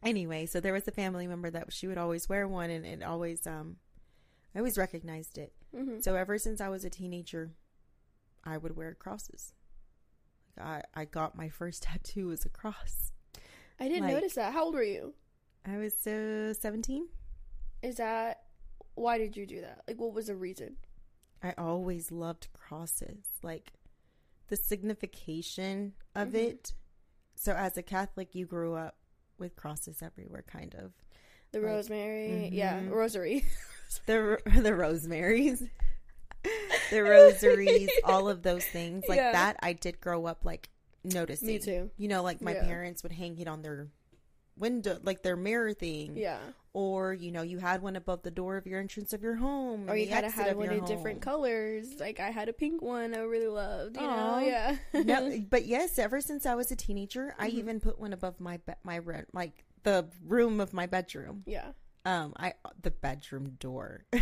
[SPEAKER 2] Anyway, so there was a family member that she would always wear one and it always, um, I always recognized it.
[SPEAKER 1] Mm-hmm.
[SPEAKER 2] So ever since I was a teenager, I would wear crosses. I, I got my first <laughs> tattoo as a cross.
[SPEAKER 1] I didn't
[SPEAKER 2] like-
[SPEAKER 1] notice that. How old were you?
[SPEAKER 2] I was uh, 17.
[SPEAKER 1] Is that why did you do that? Like, what was the reason?
[SPEAKER 2] I always loved crosses, like the signification of
[SPEAKER 1] Mhm.
[SPEAKER 2] it. So as a Catholic, you grew up with crosses everywhere, kind of.
[SPEAKER 1] The
[SPEAKER 2] Like-
[SPEAKER 1] rosemary, yeah,
[SPEAKER 2] Mhm.
[SPEAKER 1] rosary. <laughs>
[SPEAKER 2] The <laughs> the rosemaries, <laughs> the rosaries, all of those things like
[SPEAKER 1] Yeah.
[SPEAKER 2] that. I did grow up like noticing.
[SPEAKER 1] Me too.
[SPEAKER 2] You know, like my
[SPEAKER 1] Yeah.
[SPEAKER 2] parents would hang it on their window, like their mirror thing.
[SPEAKER 1] Yeah.
[SPEAKER 2] Or, you know, you had one above the door of your entrance of your home.
[SPEAKER 1] Or you kind of had one in different colors. Like I had a pink one I really loved. You
[SPEAKER 2] Aw.
[SPEAKER 1] know, yeah.
[SPEAKER 2] no, <laughs> but yes, ever since I was a teenager, I
[SPEAKER 1] Mhm.
[SPEAKER 2] even put one above my be- my re- like the room of my bedroom.
[SPEAKER 1] yeah.
[SPEAKER 2] Um, I the bedroom door. <laughs>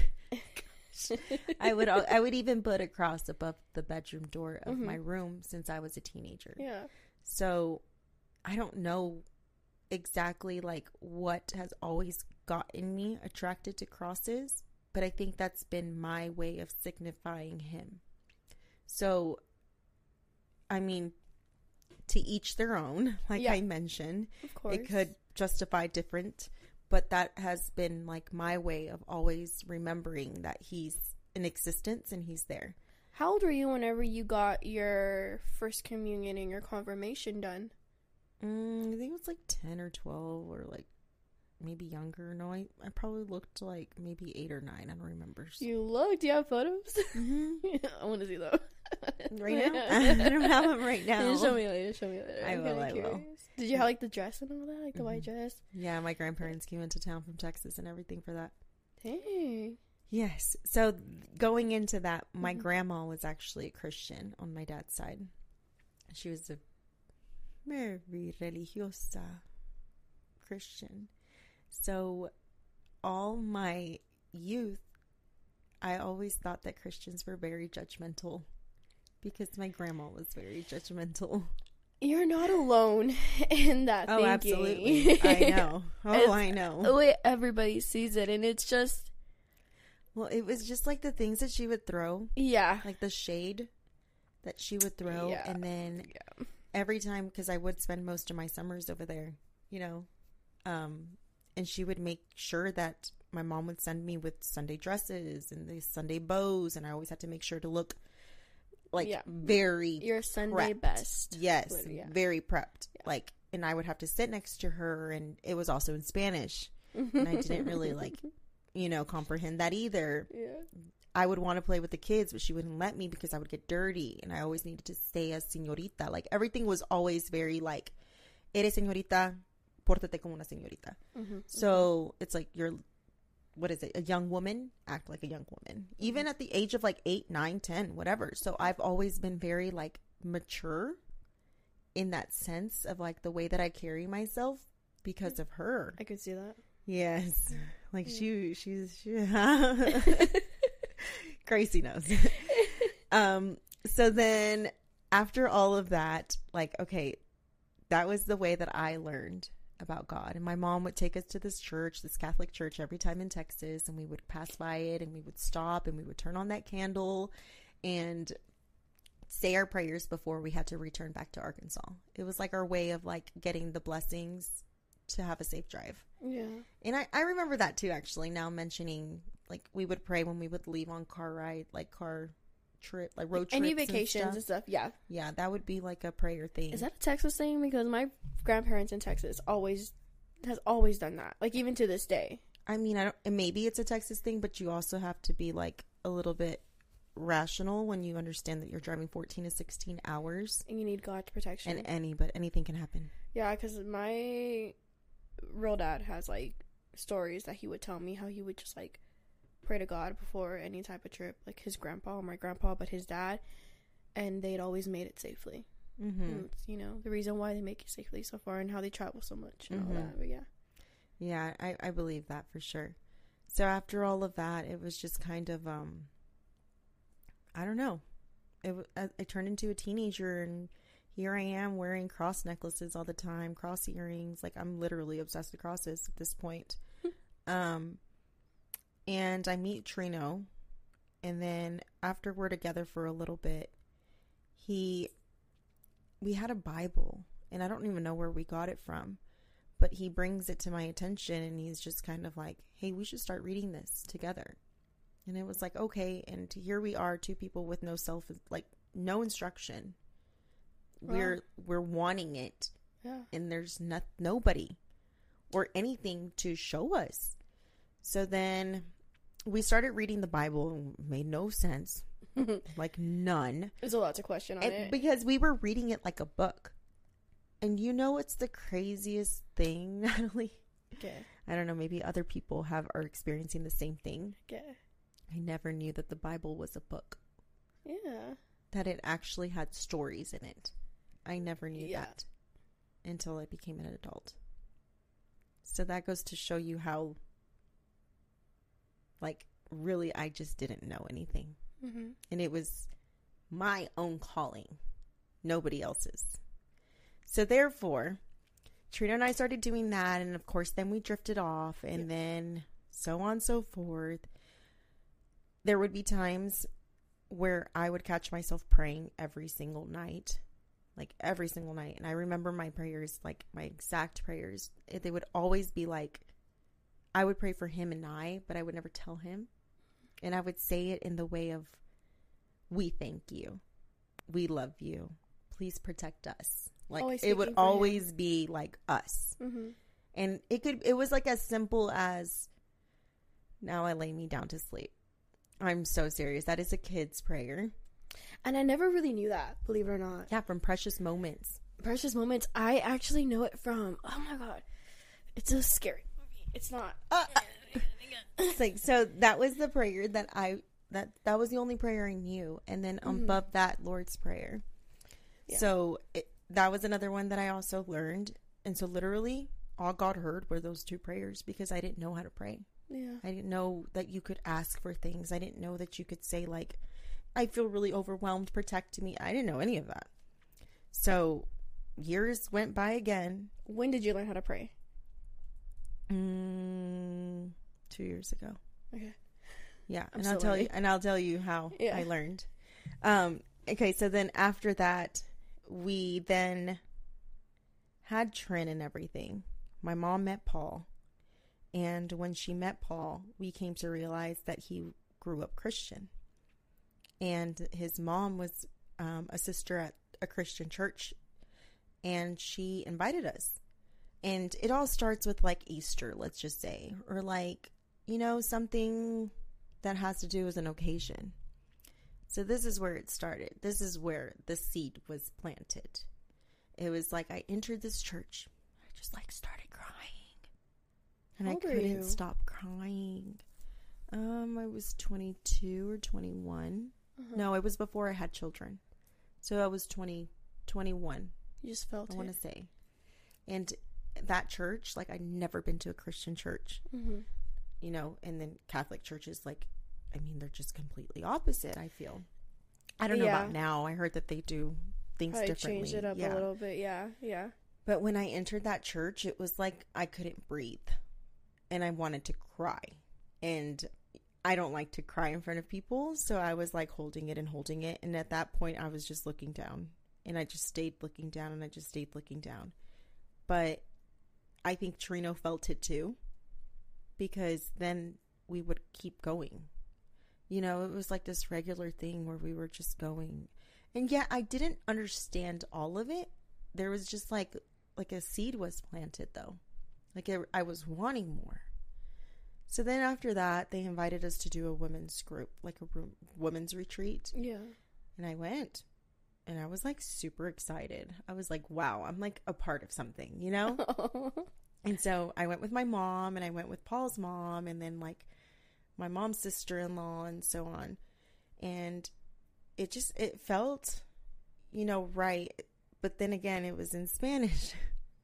[SPEAKER 2] I would I would even put a cross above the bedroom door of
[SPEAKER 1] Mhm.
[SPEAKER 2] my room since I was a teenager.
[SPEAKER 1] Yeah.
[SPEAKER 2] So I don't know exactly like what has always gotten me attracted to crosses, but I think that's been my way of signifying him. So I mean to each their own, <laughs> like
[SPEAKER 1] Yeah.
[SPEAKER 2] I mentioned.
[SPEAKER 1] Of course.
[SPEAKER 2] It could justify different, but that has been like my way of always remembering that he's in existence and he's there.
[SPEAKER 1] How old were you whenever you got your first communion and your confirmation done?
[SPEAKER 2] Mm, I think it was like 10 or 12 or like maybe younger. No, I, I probably looked like maybe 8 or 9. I don't remember. <laughs>
[SPEAKER 1] You looked. Do you have photos?
[SPEAKER 2] Mhm. <laughs>
[SPEAKER 1] I want to see those. <laughs>
[SPEAKER 2] Right now? I don't have them right now.
[SPEAKER 1] Just show me later. Show me later.
[SPEAKER 2] I
[SPEAKER 1] I'm
[SPEAKER 2] will, I will.
[SPEAKER 1] Did you have like the dress and all that, like the white
[SPEAKER 2] Mhm.
[SPEAKER 1] dress?
[SPEAKER 2] Yeah, my grandparents came into town from Texas and everything for that.
[SPEAKER 1] Dang.
[SPEAKER 2] Yes. So going into that, my
[SPEAKER 1] Mhm.
[SPEAKER 2] grandma was actually a Christian on my dad's side. She was a very religiosa Christian. So all my youth, I always thought that Christians were very judgmental because my grandma was very judgmental.
[SPEAKER 1] You're not alone in that.
[SPEAKER 2] Oh,
[SPEAKER 1] thinking.
[SPEAKER 2] absolutely. <laughs> I know. Oh, I know.
[SPEAKER 1] the way everybody sees it, and it's just
[SPEAKER 2] Well, it was just like the things that she would throw.
[SPEAKER 1] yeah,
[SPEAKER 2] like the shade that she would throw
[SPEAKER 1] Yeah.
[SPEAKER 2] and then
[SPEAKER 1] yeah.
[SPEAKER 2] every time because i would spend most of my summers over there you know um and she would make sure that my mom would send me with sunday dresses and the sunday bows and i always had to make sure to look like
[SPEAKER 1] Yeah.
[SPEAKER 2] very
[SPEAKER 1] Your Sunday
[SPEAKER 2] prepped.
[SPEAKER 1] best.
[SPEAKER 2] yes
[SPEAKER 1] yeah.
[SPEAKER 2] very prepped
[SPEAKER 1] Yeah.
[SPEAKER 2] like and i would have to sit next to her and it was also in spanish and i didn't really like <laughs> you know comprehend that either
[SPEAKER 1] Yeah.
[SPEAKER 2] I would want to play with the kids, but she wouldn't let me because I would get dirty and I always needed to stay as señorita. Like everything was always very like, eres señorita, pórtate como una señorita.
[SPEAKER 1] Mhm.
[SPEAKER 2] So it's like you're, what is it? A young woman, act like a young woman. Even at the age of like eight, nine, ten, whatever. So I've always been very like mature in that sense of like the way that I carry myself because of her.
[SPEAKER 1] I could see that.
[SPEAKER 2] Yes. <laughs> Like she she's she, <laughs> <laughs> Gracie knows. um so then after all of that, like okay, that was the way that I learned about God. And my mom would take us to this church, this Catholic church every time in Texas and we would pass by it and we would stop and we would turn on that candle and say our prayers before we had to return back to Arkansas. It was like our way of like getting the blessings to have a safe drive.
[SPEAKER 1] Yeah.
[SPEAKER 2] And I, I remember that too, actually, now mentioning like we would pray when we would leave on car ride, like car trip, like road trips.
[SPEAKER 1] Any
[SPEAKER 2] and
[SPEAKER 1] vacations
[SPEAKER 2] stuff.
[SPEAKER 1] and stuff. Yeah.
[SPEAKER 2] Yeah, that would be like a prayer thing.
[SPEAKER 1] Is that a Texas thing? Because my grandparents in Texas always has always done that. Like even to this day.
[SPEAKER 2] I mean, I don't, maybe it's a Texas thing, but you also have to be like a little bit rational when you understand that you're driving 14 to 16 hours
[SPEAKER 1] And you need God's protection.
[SPEAKER 2] and any, but anything can happen.
[SPEAKER 1] yeah, because my real dad has like stories that he would tell me how he would just like pray to God before any type of trip, like his grandpa or my grandpa, but his dad, and they'd always made it safely.
[SPEAKER 2] Mm-hmm.
[SPEAKER 1] You know, the reason why they make it safely so far and how they travel so much and
[SPEAKER 2] Mhm.
[SPEAKER 1] all that. But yeah.
[SPEAKER 2] Yeah, I, I believe that for sure. So after all of that, it was just kind of um I don't know. It I, I turned into a teenager and here I am wearing cross necklaces all the time, cross earrings. Like I'm literally obsessed with crosses at this point. <laughs> um and I meet Trino and then after we're together for a little bit, he we had a Bible and I don't even know where we got it from but he brings it to my attention and he's just kind of like hey we should start reading this together. And it was like okay and here we are two people with no self like no instruction. We're we're wanting it
[SPEAKER 1] Yeah.
[SPEAKER 2] and there's not nobody or anything to show us. So then we started reading the bible and made no sense <laughs> like none.
[SPEAKER 1] There's a lot to question on
[SPEAKER 2] And
[SPEAKER 1] it.
[SPEAKER 2] because we were reading it like a book. And you know what's the craziest thing, <laughs> Natalie?
[SPEAKER 1] okay.
[SPEAKER 2] I don't know, maybe other people have are experiencing the same thing.
[SPEAKER 1] Okay.
[SPEAKER 2] I never knew that the Bible was a book.
[SPEAKER 1] Yeah.
[SPEAKER 2] That it actually had stories in it. I never knew
[SPEAKER 1] Yeah.
[SPEAKER 2] that until I became an adult. So that goes to show you how like really I just didn't know anything.
[SPEAKER 1] Mm-hmm.
[SPEAKER 2] and it was my own calling, nobody else's. So therefore, Trino and I started doing that, and of course, then we drifted off, and then so on and so forth. There would be times where I would catch myself praying every single night, like every single night. And I remember my prayers, like my exact prayers. They would always be like, I would pray for him and I, but I would never tell him. And I would say it in the way of, We thank you. We love you. Please protect us. Like
[SPEAKER 1] Always
[SPEAKER 2] it would
[SPEAKER 1] him.
[SPEAKER 2] always be like us.
[SPEAKER 1] Mm-hmm.
[SPEAKER 2] And it could, it was like as simple as, Now I lay me down to sleep. I'm so serious. That is a kid's prayer.
[SPEAKER 1] And I never really knew that, believe it or not.
[SPEAKER 2] Yeah, from precious moments.
[SPEAKER 1] Precious Moments, I actually know it from, oh my god, it's so scary. It's not.
[SPEAKER 2] Uh, uh, it's like so that was the prayer that I that that was the only prayer I knew, and then mm-hmm. above that, Lord's prayer.
[SPEAKER 1] Yeah.
[SPEAKER 2] So it, that was another one that I also learned, and so literally all God heard were those two prayers because I didn't know how to pray.
[SPEAKER 1] Yeah.
[SPEAKER 2] I didn't know that you could ask for things. I didn't know that you could say like, "I feel really overwhelmed. Protect me." I didn't know any of that. So years went by again.
[SPEAKER 1] When did you learn how to pray?
[SPEAKER 2] Mm, two years ago.
[SPEAKER 1] Okay.
[SPEAKER 2] Yeah,
[SPEAKER 1] I'm
[SPEAKER 2] and I'll tell you, and I'll tell you how
[SPEAKER 1] Yeah.
[SPEAKER 2] I learned. Um, okay, so then after that, we then had Trin and everything. My mom met Paul, and when she met Paul, we came to realize that he grew up Christian, and his mom was um, a sister at a Christian church, and she invited us. And it all starts with like Easter, let's just say, or like you know something that has to do with an occasion. So this is where it started. This is where the seed was planted. It was like I entered this church. I just like started crying. And I couldn't stop crying. Um I was 22 or 21.
[SPEAKER 1] Uh-huh.
[SPEAKER 2] No, it was before I had children. So I was 20 21.
[SPEAKER 1] You just felt
[SPEAKER 2] I want to say. And that church, like I'd never been to a Christian church
[SPEAKER 1] Mm-hmm.
[SPEAKER 2] you know, and then Catholic churches, like, I mean, they're just completely opposite. I feel. I don't know about now. I heard that they do things
[SPEAKER 1] Probably
[SPEAKER 2] differently.
[SPEAKER 1] changed it up
[SPEAKER 2] yeah.
[SPEAKER 1] a little bit. Yeah. Yeah.
[SPEAKER 2] But when I entered that church, it was like I couldn't breathe, and I wanted to cry, and I don't like to cry in front of people, so I was like holding it and holding it, and at that point, I was just looking down, and I just stayed looking down, and I just stayed looking down, but I think Trino felt it too, because then we would keep going. You know, it was like this regular thing where we were just going. And yet I didn't understand all of it. There was just like like a seed was planted though. Like it, I was wanting more. So then after that, they invited us to do a women's group, like a ro- women's retreat,
[SPEAKER 1] Yeah.
[SPEAKER 2] and I went. And I was like super excited. I was like, wow, I'm like a part of something, you know? <laughs> And so I went with my mom and I went with Paul's mom and then like my mom's sister-in-law and so on. And it just it felt you know right, but then again it was in Spanish.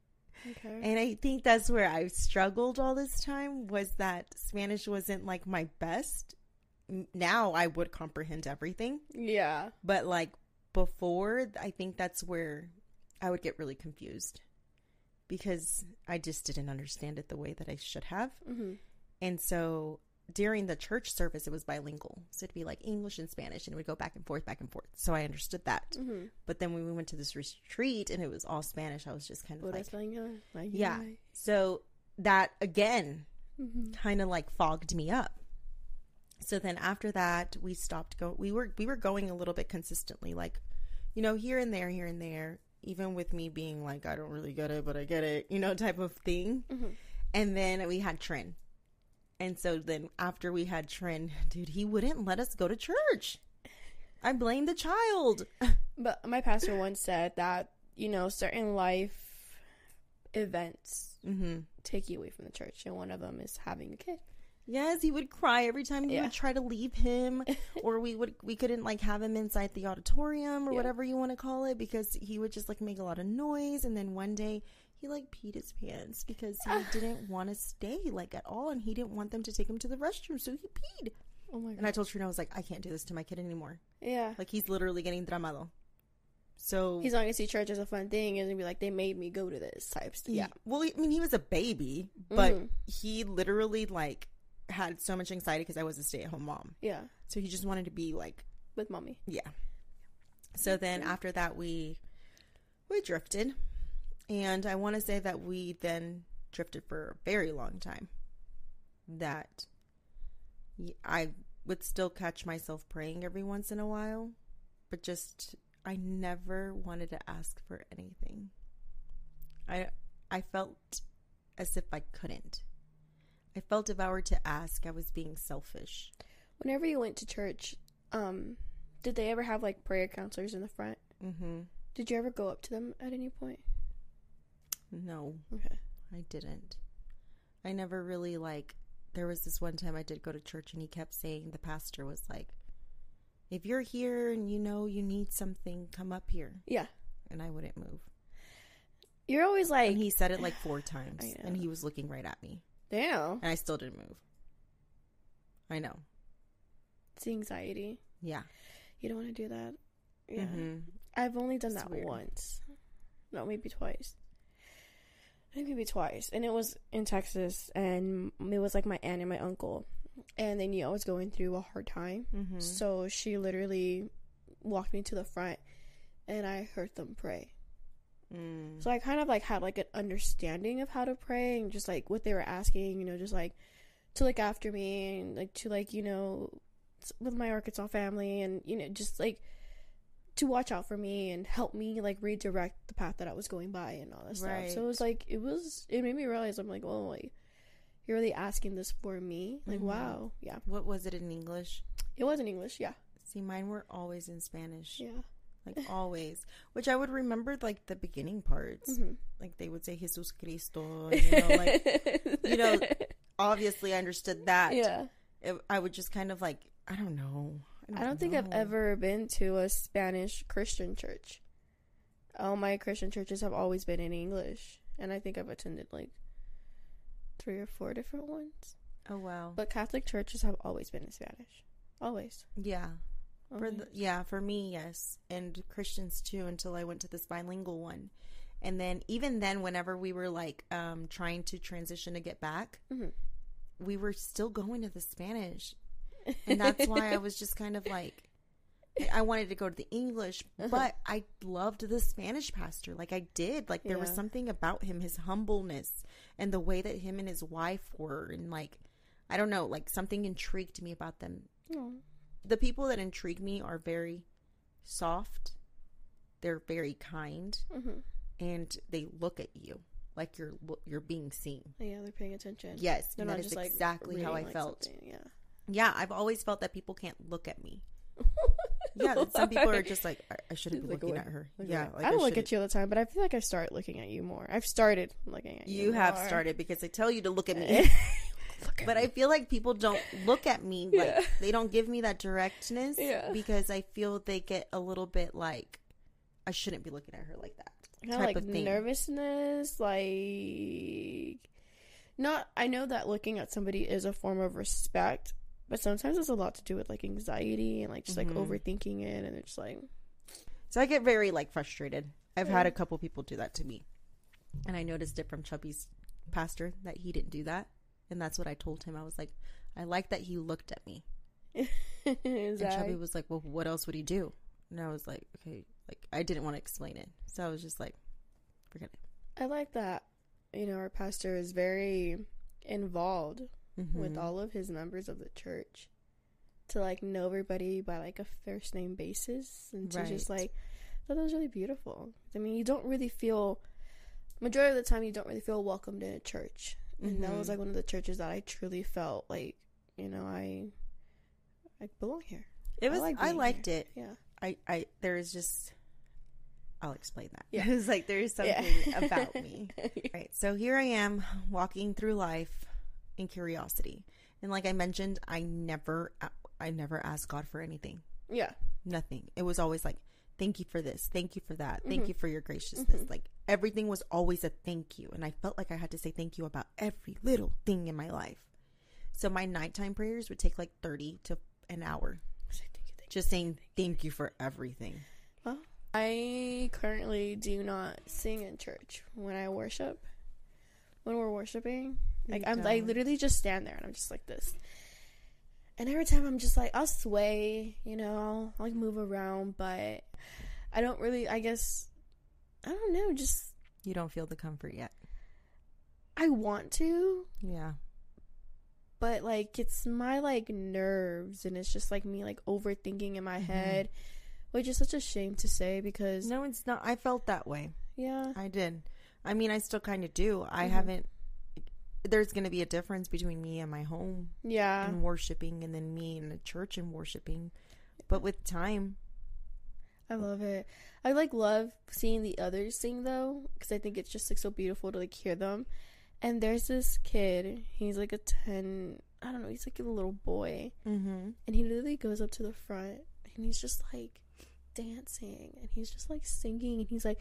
[SPEAKER 2] <laughs>
[SPEAKER 1] okay.
[SPEAKER 2] And I think that's where I struggled all this time was that Spanish wasn't like my best. Now I would comprehend everything,
[SPEAKER 1] yeah.
[SPEAKER 2] but like before, I think that's where I would get really confused because I just didn't understand it the way that I should have.
[SPEAKER 1] Mm-hmm.
[SPEAKER 2] And so during the church service, it was bilingual. So it'd be like English and Spanish, and it would go back and forth, back and forth. So I understood that.
[SPEAKER 1] Mm-hmm.
[SPEAKER 2] But then when we went to this retreat and it was all Spanish, I was just kind of
[SPEAKER 1] What
[SPEAKER 2] like,
[SPEAKER 1] is going? Like,
[SPEAKER 2] yeah. So that again
[SPEAKER 1] Mm-hmm.
[SPEAKER 2] kind of like fogged me up. So then after that, we stopped go. We were we were going a little bit consistently, like you know, here and there, here and there. Even with me being like, I don't really get it, but I get it, you know, type of thing.
[SPEAKER 1] Mhm.
[SPEAKER 2] And then we had Trin, and so then after we had Trin, <laughs> dude, he wouldn't let us go to church. I blame the child. <laughs>
[SPEAKER 1] But my pastor once said that, you know, certain life events
[SPEAKER 2] Mm-hmm.
[SPEAKER 1] take you away from the church, and one of them is having a kid.
[SPEAKER 2] Yes, he would cry every time we
[SPEAKER 1] Yeah.
[SPEAKER 2] would try to leave him, <laughs> or we would we couldn't like have him inside the auditorium or
[SPEAKER 1] Yeah.
[SPEAKER 2] whatever you want to call it because he would just like make a lot of noise. And then one day he like peed his pants because he <laughs> didn't want to stay like at all, and he didn't want them to take him to the restroom, so he peed.
[SPEAKER 1] Oh my
[SPEAKER 2] And I told Trino, I was like, I can't do this to my kid anymore.
[SPEAKER 1] Yeah.
[SPEAKER 2] Like he's literally getting dramado. So
[SPEAKER 1] He's not gonna see church as a fun thing and be like, they made me go to this type. St- yeah.
[SPEAKER 2] Well, I mean, he was a baby, but
[SPEAKER 1] Mhm.
[SPEAKER 2] he literally like had so much anxiety because I was a stay-at-home mom.
[SPEAKER 1] Yeah.
[SPEAKER 2] So he just wanted to be like,
[SPEAKER 1] With mommy.
[SPEAKER 2] yeah. So then after that, we we drifted, and I want to say that we then drifted for a very long time. That I would still catch myself praying every once in a while, but just I never wanted to ask for anything. I I felt as if I couldn't. I felt devoured to ask, I was being selfish.
[SPEAKER 1] Whenever you went to church, um, did they ever have like prayer counselors in the front?
[SPEAKER 2] Mm-hmm.
[SPEAKER 1] Did you ever go up to them at any point?
[SPEAKER 2] No,
[SPEAKER 1] Okay.
[SPEAKER 2] I didn't. I never really like. There was this one time I did go to church, and he kept saying the pastor was like, "If you're here and you know you need something, come up here."
[SPEAKER 1] Yeah.
[SPEAKER 2] And I wouldn't move.
[SPEAKER 1] You're always like,
[SPEAKER 2] And he said it like four times, <sighs> and he was looking right at me,
[SPEAKER 1] damn,
[SPEAKER 2] and I still didn't move. I know.
[SPEAKER 1] it's anxiety.
[SPEAKER 2] Yeah.
[SPEAKER 1] You don't want to do that. Yeah.
[SPEAKER 2] Mhm.
[SPEAKER 1] I've only done
[SPEAKER 2] It's
[SPEAKER 1] that
[SPEAKER 2] weird.
[SPEAKER 1] once. No, maybe twice. I think maybe twice. And it was in Texas, and it was like my aunt and my uncle. And they knew I was going through a hard time.
[SPEAKER 2] Mhm.
[SPEAKER 1] So she literally walked me to the front, and I heard them pray.
[SPEAKER 2] Mm.
[SPEAKER 1] So I kind of like had like an understanding of how to pray and just like what they were asking, you know, just like to look after me and like to like, you know, with my Arkansas family and you know, just like to watch out for me and help me like redirect the path that I was going by and all that stuff. So it was like it was it made me realize I'm like, oh, like you're really asking this for me. Like,
[SPEAKER 2] Mhm.
[SPEAKER 1] wow, yeah.
[SPEAKER 2] What was it in English?
[SPEAKER 1] It was in English, yeah,
[SPEAKER 2] See, mine were always in Spanish,
[SPEAKER 1] yeah.
[SPEAKER 2] Like always. Which I would remember, like the beginning parts.
[SPEAKER 1] Mhm.
[SPEAKER 2] Like they would say Jesus Cristo, and, you know, like <laughs> you know, obviously I understood that.
[SPEAKER 1] yeah.
[SPEAKER 2] It, I would just kind of like, I don't know.
[SPEAKER 1] I don't think I've ever been to a Spanish Christian church. All my Christian churches have always been in English, and I think I've attended like three or four different ones.
[SPEAKER 2] Oh wow.
[SPEAKER 1] But Catholic churches have always been in Spanish, always.
[SPEAKER 2] yeah. For the, yeah, for me, yes, and Christians too. Until I went to this bilingual one, and then even then, whenever we were like um trying to transition to get back,
[SPEAKER 1] Mhm.
[SPEAKER 2] we were still going to the Spanish, and that's why I was just kind of like, I wanted to go to the English,
[SPEAKER 1] Uh-huh.
[SPEAKER 2] but I loved the Spanish pastor. Like I did. Like there was something about him, his humbleness, and the way that him and his wife were, and like, I don't know, like something intrigued me about them. The people that intrigue me are very soft they're very kind
[SPEAKER 1] Mhm.
[SPEAKER 2] and they look at you like you're you're being seen
[SPEAKER 1] Yeah, they're paying attention.
[SPEAKER 2] yes
[SPEAKER 1] they're
[SPEAKER 2] and that is
[SPEAKER 1] like
[SPEAKER 2] exactly how i
[SPEAKER 1] like,
[SPEAKER 2] felt
[SPEAKER 1] Yeah.
[SPEAKER 2] yeah i've always felt that people can't look at me <laughs> yeah some people are just like i, I shouldn't be looking at her
[SPEAKER 1] Look
[SPEAKER 2] yeah like
[SPEAKER 1] I don't look at you all the time, but I feel like I start looking at you more. I've started looking at you.
[SPEAKER 2] you have
[SPEAKER 1] more.
[SPEAKER 2] started because i tell you to look at <laughs> me but i feel like people don't look at me <laughs> like
[SPEAKER 1] Yeah.
[SPEAKER 2] they don't give me that directness
[SPEAKER 1] Yeah.
[SPEAKER 2] because i feel they get a little bit like i shouldn't be looking at her like that
[SPEAKER 1] kind of like nervousness like not i know that looking at somebody is a form of respect but sometimes it's a lot to do with like anxiety and like just like
[SPEAKER 2] Mhm.
[SPEAKER 1] overthinking it and it's like
[SPEAKER 2] So I get very like frustrated. I've had a couple people do that to me. And I noticed it from Chubby's pastor that he didn't do that. And that's what I told him. I was like, I like that he looked at me. <laughs> And Chubby was like, Well, what else would he do? And I was like, Okay, like I didn't want to explain it. So I was just like, forget it.
[SPEAKER 1] i like that you know our pastor is very involved with
[SPEAKER 2] Mhm.
[SPEAKER 1] all of his members of the church to like know everybody by like a first name basis and to just like that was really beautiful. I mean, you don't really feel majority of the time you don't really feel welcomed in a church, and that was
[SPEAKER 2] Mhm.
[SPEAKER 1] like one of the churches that I truly felt like you know I I belong here.
[SPEAKER 2] It was. I,
[SPEAKER 1] like being
[SPEAKER 2] liked
[SPEAKER 1] here.
[SPEAKER 2] it.
[SPEAKER 1] Yeah.
[SPEAKER 2] I. I. There is just. I'll explain that.
[SPEAKER 1] Yeah. <laughs>
[SPEAKER 2] It's like there is something
[SPEAKER 1] Yeah. <laughs>
[SPEAKER 2] about me. <laughs> Right. So here I am walking through life in curiosity, and like I mentioned, I never. I never asked God for anything.
[SPEAKER 1] yeah.
[SPEAKER 2] Nothing. It was always like, thank you for this, thank you for that, thank
[SPEAKER 1] Mhm.
[SPEAKER 2] you for your graciousness.
[SPEAKER 1] Mhm.
[SPEAKER 2] Like everything was always a thank you. And I felt like I had to say thank you about every little thing in my life. So my nighttime prayers would take like 30 to an hour. Just saying thank you for everything.
[SPEAKER 1] I currently do not sing in church when I worship. When we're worshiping, like I'm, I literally just stand there and I'm just like this. And every time I'm just like, I'll sway, you know, I'll like move around, but I don't really. I guess I don't know. Just
[SPEAKER 2] You don't feel the comfort yet.
[SPEAKER 1] I want to,
[SPEAKER 2] Yeah.
[SPEAKER 1] but like it's my like nerves and it's just like me like overthinking in my
[SPEAKER 2] Mhm.
[SPEAKER 1] head, which is such a shame to say because
[SPEAKER 2] No, it's not. I felt that way.
[SPEAKER 1] yeah,
[SPEAKER 2] I did. I mean, I still kind of do. I
[SPEAKER 1] Mhm.
[SPEAKER 2] haven't. There's going to be a difference between me and my home
[SPEAKER 1] yeah,
[SPEAKER 2] and worshiping and then me in the church and worshiping. But with time,
[SPEAKER 1] I love it. I like love seeing the others sing though, because I think it's just like so beautiful to like hear them. And there's this kid. He's like a ten. I don't know. He's like a little boy,
[SPEAKER 2] mm-hmm.
[SPEAKER 1] and he literally goes up to the front, and he's just like dancing, and he's just like singing, and he's like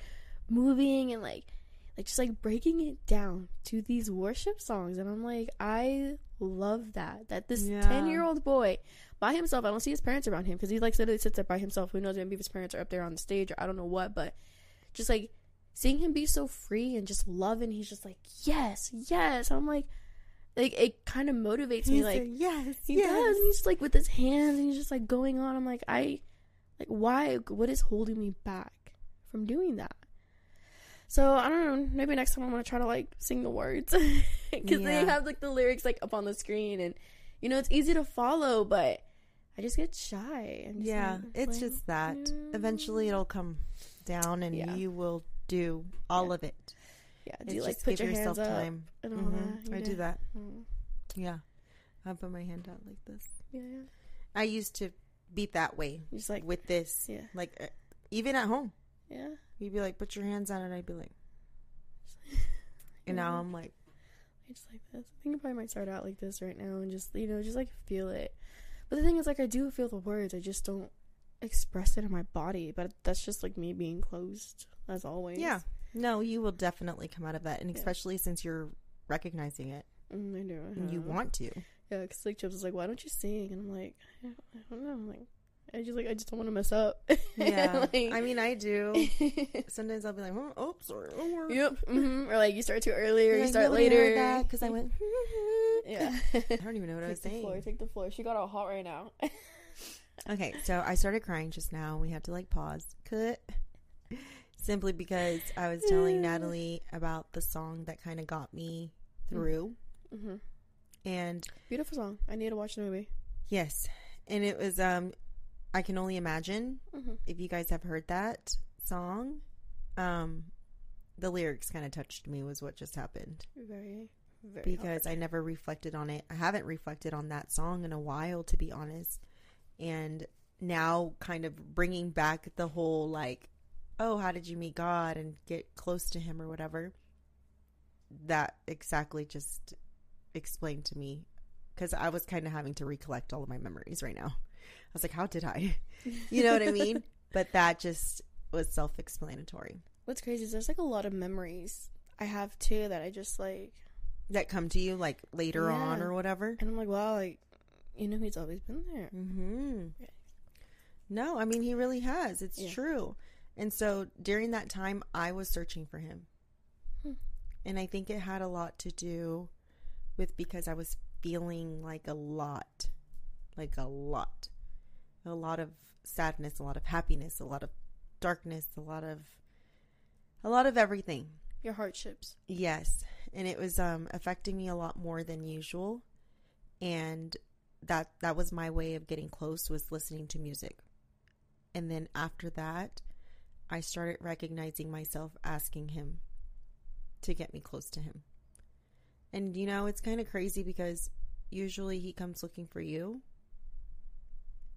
[SPEAKER 1] moving, and like like just like breaking it down to these worship songs. And I'm like, I love that. That this
[SPEAKER 2] Yeah.
[SPEAKER 1] ten year old boy by himself. I don't see his parents around him because he like literally sits there by himself. Who knows? Maybe his parents are up there on the stage or I don't know what. But just like seeing him be so free and just loving, he's just like yes, yes. I'm like, like it kind of motivates me. Like
[SPEAKER 2] yes,
[SPEAKER 1] he does, and he's just like with his hands, and he's just like going on. I'm like, I like why? What is holding me back from doing that? So I don't know. Maybe next time I'm gonna try to like sing the words <laughs> because they have like the lyrics like up on the screen, and you know it's easy to follow, but I just get shy. Just
[SPEAKER 2] Yeah,
[SPEAKER 1] like,
[SPEAKER 2] it's just that.
[SPEAKER 1] yeah.
[SPEAKER 2] Eventually, it'll come down, and
[SPEAKER 1] Yeah.
[SPEAKER 2] you will do all
[SPEAKER 1] Yeah.
[SPEAKER 2] of it.
[SPEAKER 1] yeah. Do
[SPEAKER 2] It's
[SPEAKER 1] you like put
[SPEAKER 2] give
[SPEAKER 1] your
[SPEAKER 2] yourself
[SPEAKER 1] hands up
[SPEAKER 2] time.
[SPEAKER 1] and all
[SPEAKER 2] Mhm.
[SPEAKER 1] that?
[SPEAKER 2] I
[SPEAKER 1] You
[SPEAKER 2] do that.
[SPEAKER 1] Mm.
[SPEAKER 2] Yeah, I put my hand out like this.
[SPEAKER 1] Yeah, yeah.
[SPEAKER 2] I used to be that way
[SPEAKER 1] Just like
[SPEAKER 2] with this.
[SPEAKER 1] yeah,
[SPEAKER 2] Like uh, even at home,
[SPEAKER 1] yeah.
[SPEAKER 2] You'd be like, "Put your hands on it." I'd be like, <laughs> and now I'm like,
[SPEAKER 1] I just like this. I think I probably might start out like this right now and just you know just like feel it. But the thing is, like I do feel the words. I just don't express it in my body. But that's just like me being closed as always.
[SPEAKER 2] yeah, no, you will definitely come out of that, and
[SPEAKER 1] Yeah.
[SPEAKER 2] especially since you're recognizing it,
[SPEAKER 1] mm, I do. I
[SPEAKER 2] you want to.
[SPEAKER 1] Yeah, because like Chips is like, why don't you sing? And I'm like, I don't, I don't know. I'm like, I just like I just don't want to mess up. <laughs>
[SPEAKER 2] Yeah, <laughs>
[SPEAKER 1] Like-
[SPEAKER 2] I mean, I do. <laughs> Sometimes I'll be like, oh, oops, or,
[SPEAKER 1] yep. hmm Or like you start too early or you
[SPEAKER 2] Like,
[SPEAKER 1] start later.
[SPEAKER 2] because I went.
[SPEAKER 1] yeah.
[SPEAKER 2] I don't even know what I was
[SPEAKER 1] take the floor.
[SPEAKER 2] saying.
[SPEAKER 1] Take the floor. She got all hot right now.
[SPEAKER 2] Okay, so I started crying just now. We had to like pause, cut, simply because I was telling Natalie about the song that kind of got me through,
[SPEAKER 1] hmm
[SPEAKER 2] and
[SPEAKER 1] Beautiful song. I need to watch the movie.
[SPEAKER 2] yes, and it was um, I can only imagine
[SPEAKER 1] hmm
[SPEAKER 2] if you guys have heard that song, um, the lyrics kind of touched me. Was what just happened.
[SPEAKER 1] Very, very.
[SPEAKER 2] because I never reflected on it. I haven't reflected on that song in a while, to be honest. And now, kind of bringing back the whole like, oh, how did you meet God and get close to Him or whatever. That exactly just explained to me because I was kind of having to recollect all of my memories right now. I was like, how did I? You know what I mean? <laughs> But that just was self explanatory.
[SPEAKER 1] What's crazy is there's like a lot of memories I have too that I just like,
[SPEAKER 2] That come to you like later on or whatever.
[SPEAKER 1] and I'm like, wow, like, you know, he's always been there.
[SPEAKER 2] Mm-hmm.
[SPEAKER 1] Yeah.
[SPEAKER 2] No, I mean he really has. It's
[SPEAKER 1] Yeah.
[SPEAKER 2] true. And so during that time, I was searching for him,
[SPEAKER 1] Hmm.
[SPEAKER 2] and I think it had a lot to do with because I was feeling like a lot, like a lot, a lot of sadness, a lot of happiness, a lot of darkness, a lot of, a lot of everything.
[SPEAKER 1] Your hardships.
[SPEAKER 2] Yes, and it was um, affecting me a lot more than usual, and that that was my way of getting close was listening to music, and then after that, I started recognizing myself asking him to get me close to him, and you know it's kind of crazy because usually he comes looking for you,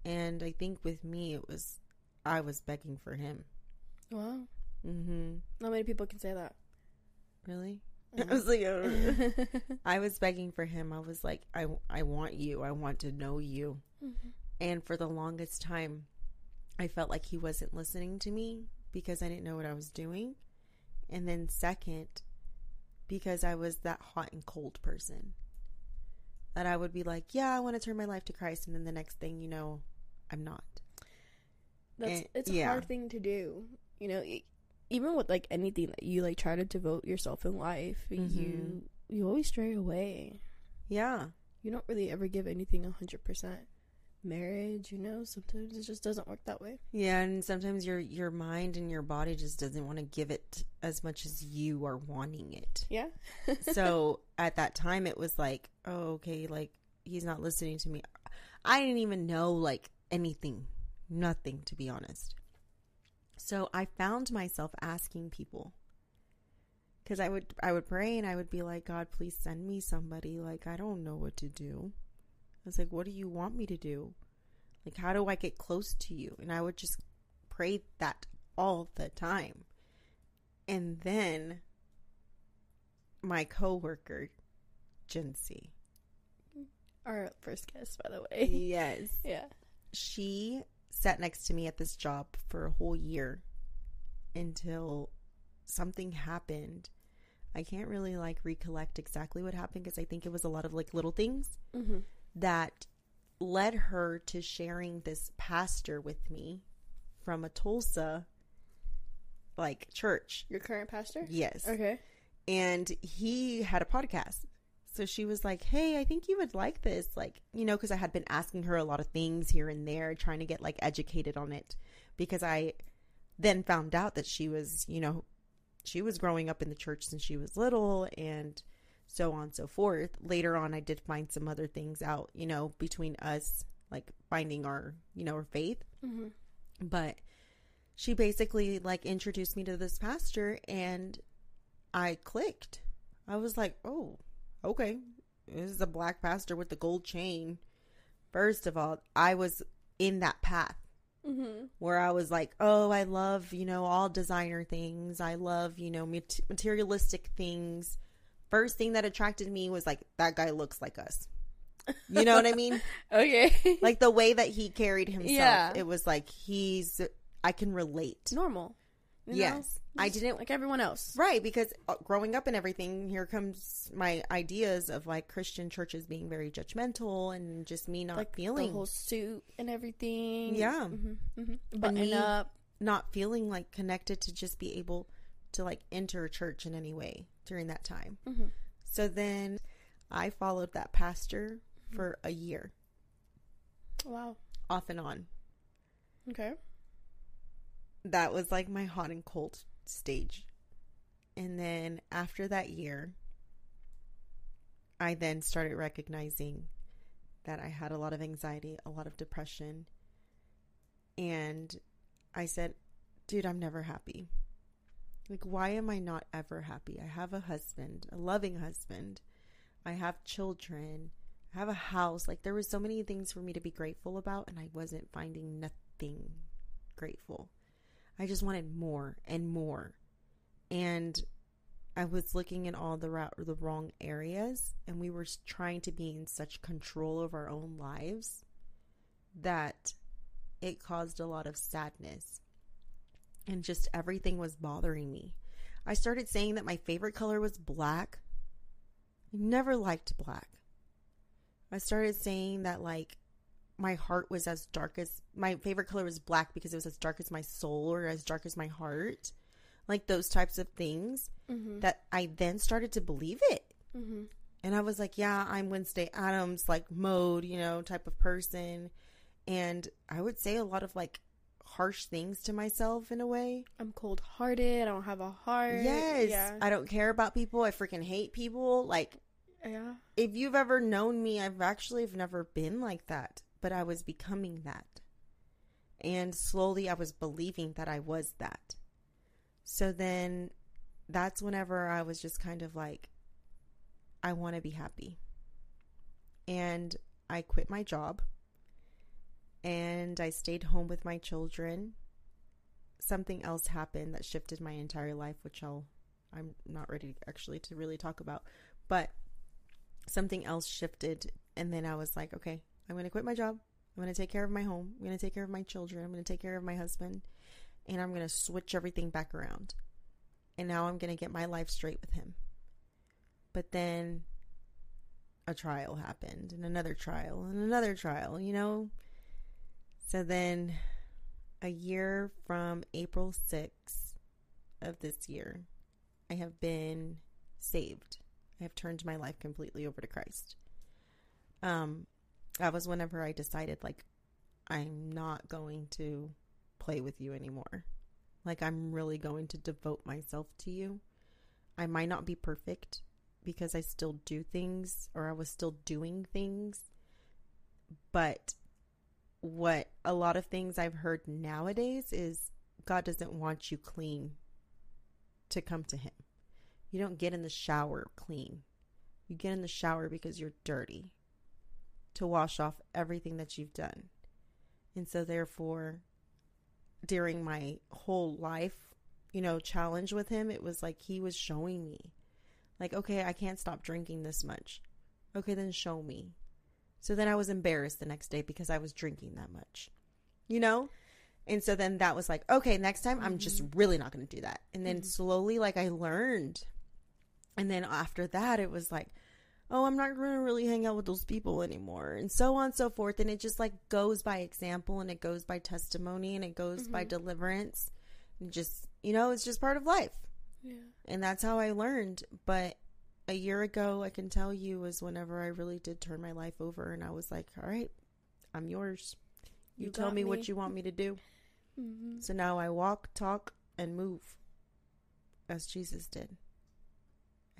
[SPEAKER 2] And I think with me, it was, I was begging for him.
[SPEAKER 1] Wow.
[SPEAKER 2] Mm-hmm.
[SPEAKER 1] Not many people can say that.
[SPEAKER 2] Really?
[SPEAKER 1] Uh-huh. <laughs>
[SPEAKER 2] I was like, "Oh." <laughs> I was begging for him. I was like, I, I want you. I want to know you.
[SPEAKER 1] Mhm.
[SPEAKER 2] And for the longest time, I felt like he wasn't listening to me because I didn't know what I was doing. And then, second, because I was that hot and cold person. That I would be like, yeah, I want to turn my life to Christ. And then the next thing you know, I'm not.
[SPEAKER 1] That's
[SPEAKER 2] Eh,
[SPEAKER 1] it's a
[SPEAKER 2] yeah.
[SPEAKER 1] hard thing to do. You know, even with like anything that you like try to devote yourself in life, you
[SPEAKER 2] Mhm.
[SPEAKER 1] you always stray away.
[SPEAKER 2] Yeah.
[SPEAKER 1] You don't really ever give anything a hundred percent. Marriage, you know, sometimes it just doesn't work that way.
[SPEAKER 2] Yeah, and sometimes your your mind and your body just doesn't want to give it as much as you are wanting it.
[SPEAKER 1] Yeah. <laughs>
[SPEAKER 2] so at that time it was like oh okay like he's not listening to me i didn't even know like anything nothing to be honest so i found myself asking people because i would i would pray and i would be like god please send me somebody like i don't know what to do was like what do you want me to do like how do i get close to you and i would just pray that all the time and then my coworker, Jincy.
[SPEAKER 1] Our first guest, by the way.
[SPEAKER 2] Yes. <laughs>
[SPEAKER 1] yeah.
[SPEAKER 2] She sat next to me at this job for a whole year until something happened. I can't really like recollect exactly what happened because I think it was a lot of like little things
[SPEAKER 1] Mm-hmm.
[SPEAKER 2] That led her to sharing this pastor with me from a Tulsa like church.
[SPEAKER 1] Your current pastor?
[SPEAKER 2] Yes.
[SPEAKER 1] Okay.
[SPEAKER 2] and he had a podcast. So she was like, "Hey, I think you would like this." Like, you know, cuz I had been asking her a lot of things here and there trying to get like educated on it because I then found out that she was, you know, she was growing up in the church since she was little and so on and so forth. Later on I did find some other things out, you know, between us like finding our, you know, our faith
[SPEAKER 1] Mm-hmm.
[SPEAKER 2] but she basically like introduced me to this pastor and I clicked. I was like, "Oh, okay. This is a black pastor with the gold chain." First of all, I was in that path
[SPEAKER 1] Mm-hmm.
[SPEAKER 2] where I was like, "Oh, I love, you know, all designer things. I love, you know, mat- materialistic things." First thing that attracted me was like that guy looks like us. You know what I mean? <laughs>
[SPEAKER 1] Okay.
[SPEAKER 2] like the way that he carried himself
[SPEAKER 1] Yeah.
[SPEAKER 2] it was like he's i can relate
[SPEAKER 1] normal. you know?
[SPEAKER 2] yes i didn't
[SPEAKER 1] like everyone else.
[SPEAKER 2] right because uh, growing up and everything here comes my ideas of like christian churches being very judgmental and just me not
[SPEAKER 1] like
[SPEAKER 2] feeling
[SPEAKER 1] the whole suit and everything.
[SPEAKER 2] Yeah.
[SPEAKER 1] Mm-hmm. Mm-hmm. Button up.
[SPEAKER 2] not feeling like connected to just be able to like enter church in any way during that time
[SPEAKER 1] Mm-hmm.
[SPEAKER 2] so then i followed that pastor for a year
[SPEAKER 1] Wow.
[SPEAKER 2] off and on
[SPEAKER 1] Okay.
[SPEAKER 2] that was like my hot and cold stage. And then after that year, I then started recognizing that I had a lot of anxiety, a lot of depression. And I said, dude, I'm never happy. Like, why am I not ever happy? I have a husband, a loving husband. I have children. I have a house. Like, there were so many things for me to be grateful about, and I wasn't finding nothing grateful. I just wanted more and more. And I was looking in all the ra- the wrong areas and we were trying to be in such control of our own lives that it caused a lot of sadness. And just everything was bothering me. I started saying that my favorite color was black. I never liked black. I started saying that like my heart was as dark as my favorite color was black because it was as dark as my soul or as dark as my heart. Like those types of things
[SPEAKER 1] Mm-hmm.
[SPEAKER 2] that I then started to believe it.
[SPEAKER 1] Mm-hmm.
[SPEAKER 2] And I was like, yeah, I'm Wednesday Addams, like mode, you know, type of person. And I would say a lot of like harsh things to myself in a way.
[SPEAKER 1] I'm cold hearted. I don't have a heart.
[SPEAKER 2] Yes.
[SPEAKER 1] Yeah.
[SPEAKER 2] I don't care about people. I freaking hate people. Like,
[SPEAKER 1] yeah.
[SPEAKER 2] if you've ever known me, I've actually have never been like that, but I was becoming that. And slowly I was believing that I was that. So then that's whenever I was just kind of like, I want to be happy. And I quit my job. And I stayed home with my children. Something else happened that shifted my entire life, which I'll I'm not ready actually to really talk about. But something else shifted and then I was like, okay, I'm going to quit my job. I'm going to take care of my home. I'm going to take care of my children. I'm going to take care of my husband. And I'm going to switch everything back around. And now I'm going to get my life straight with him. But then a trial happened, and another trial, and another trial, you know? So then a year from April 6th of this year, I have been saved. I have turned my life completely over to Christ. Um, that was whenever I decided, like, I'm not going to play with you anymore. Like, I'm really going to devote myself to you. I might not be perfect because I still do things or I was still doing things. But what a lot of things I've heard nowadays is God doesn't want you clean to come to Him. You don't get in the shower clean. You get in the shower because you're dirty to wash off everything that you've done. And so, therefore, during my whole life, you know, challenge with him, it was like he was showing me, like, okay, I can't stop drinking this much. Okay, then show me. So then I was embarrassed the next day because I was drinking that much, you know? And so then that was like, okay, next time I'm just mm-hmm. really not going to do that. And then mm-hmm. slowly, like, I learned. And then after that, it was like, oh, I'm not going to really hang out with those people anymore, and so on and so forth. And it just like goes by example and it goes by testimony and it goes by mm-hmm. deliverance. And just, you know, it's just part of life.
[SPEAKER 1] Yeah.
[SPEAKER 2] And that's how I learned. But a year ago, I can tell you, was whenever I really did turn my life over and I was like, all right, I'm yours. You,
[SPEAKER 1] You
[SPEAKER 2] tell me,
[SPEAKER 1] me.
[SPEAKER 2] what you want me to do.
[SPEAKER 1] Mm-hmm.
[SPEAKER 2] So now I walk, talk, and move as Jesus did.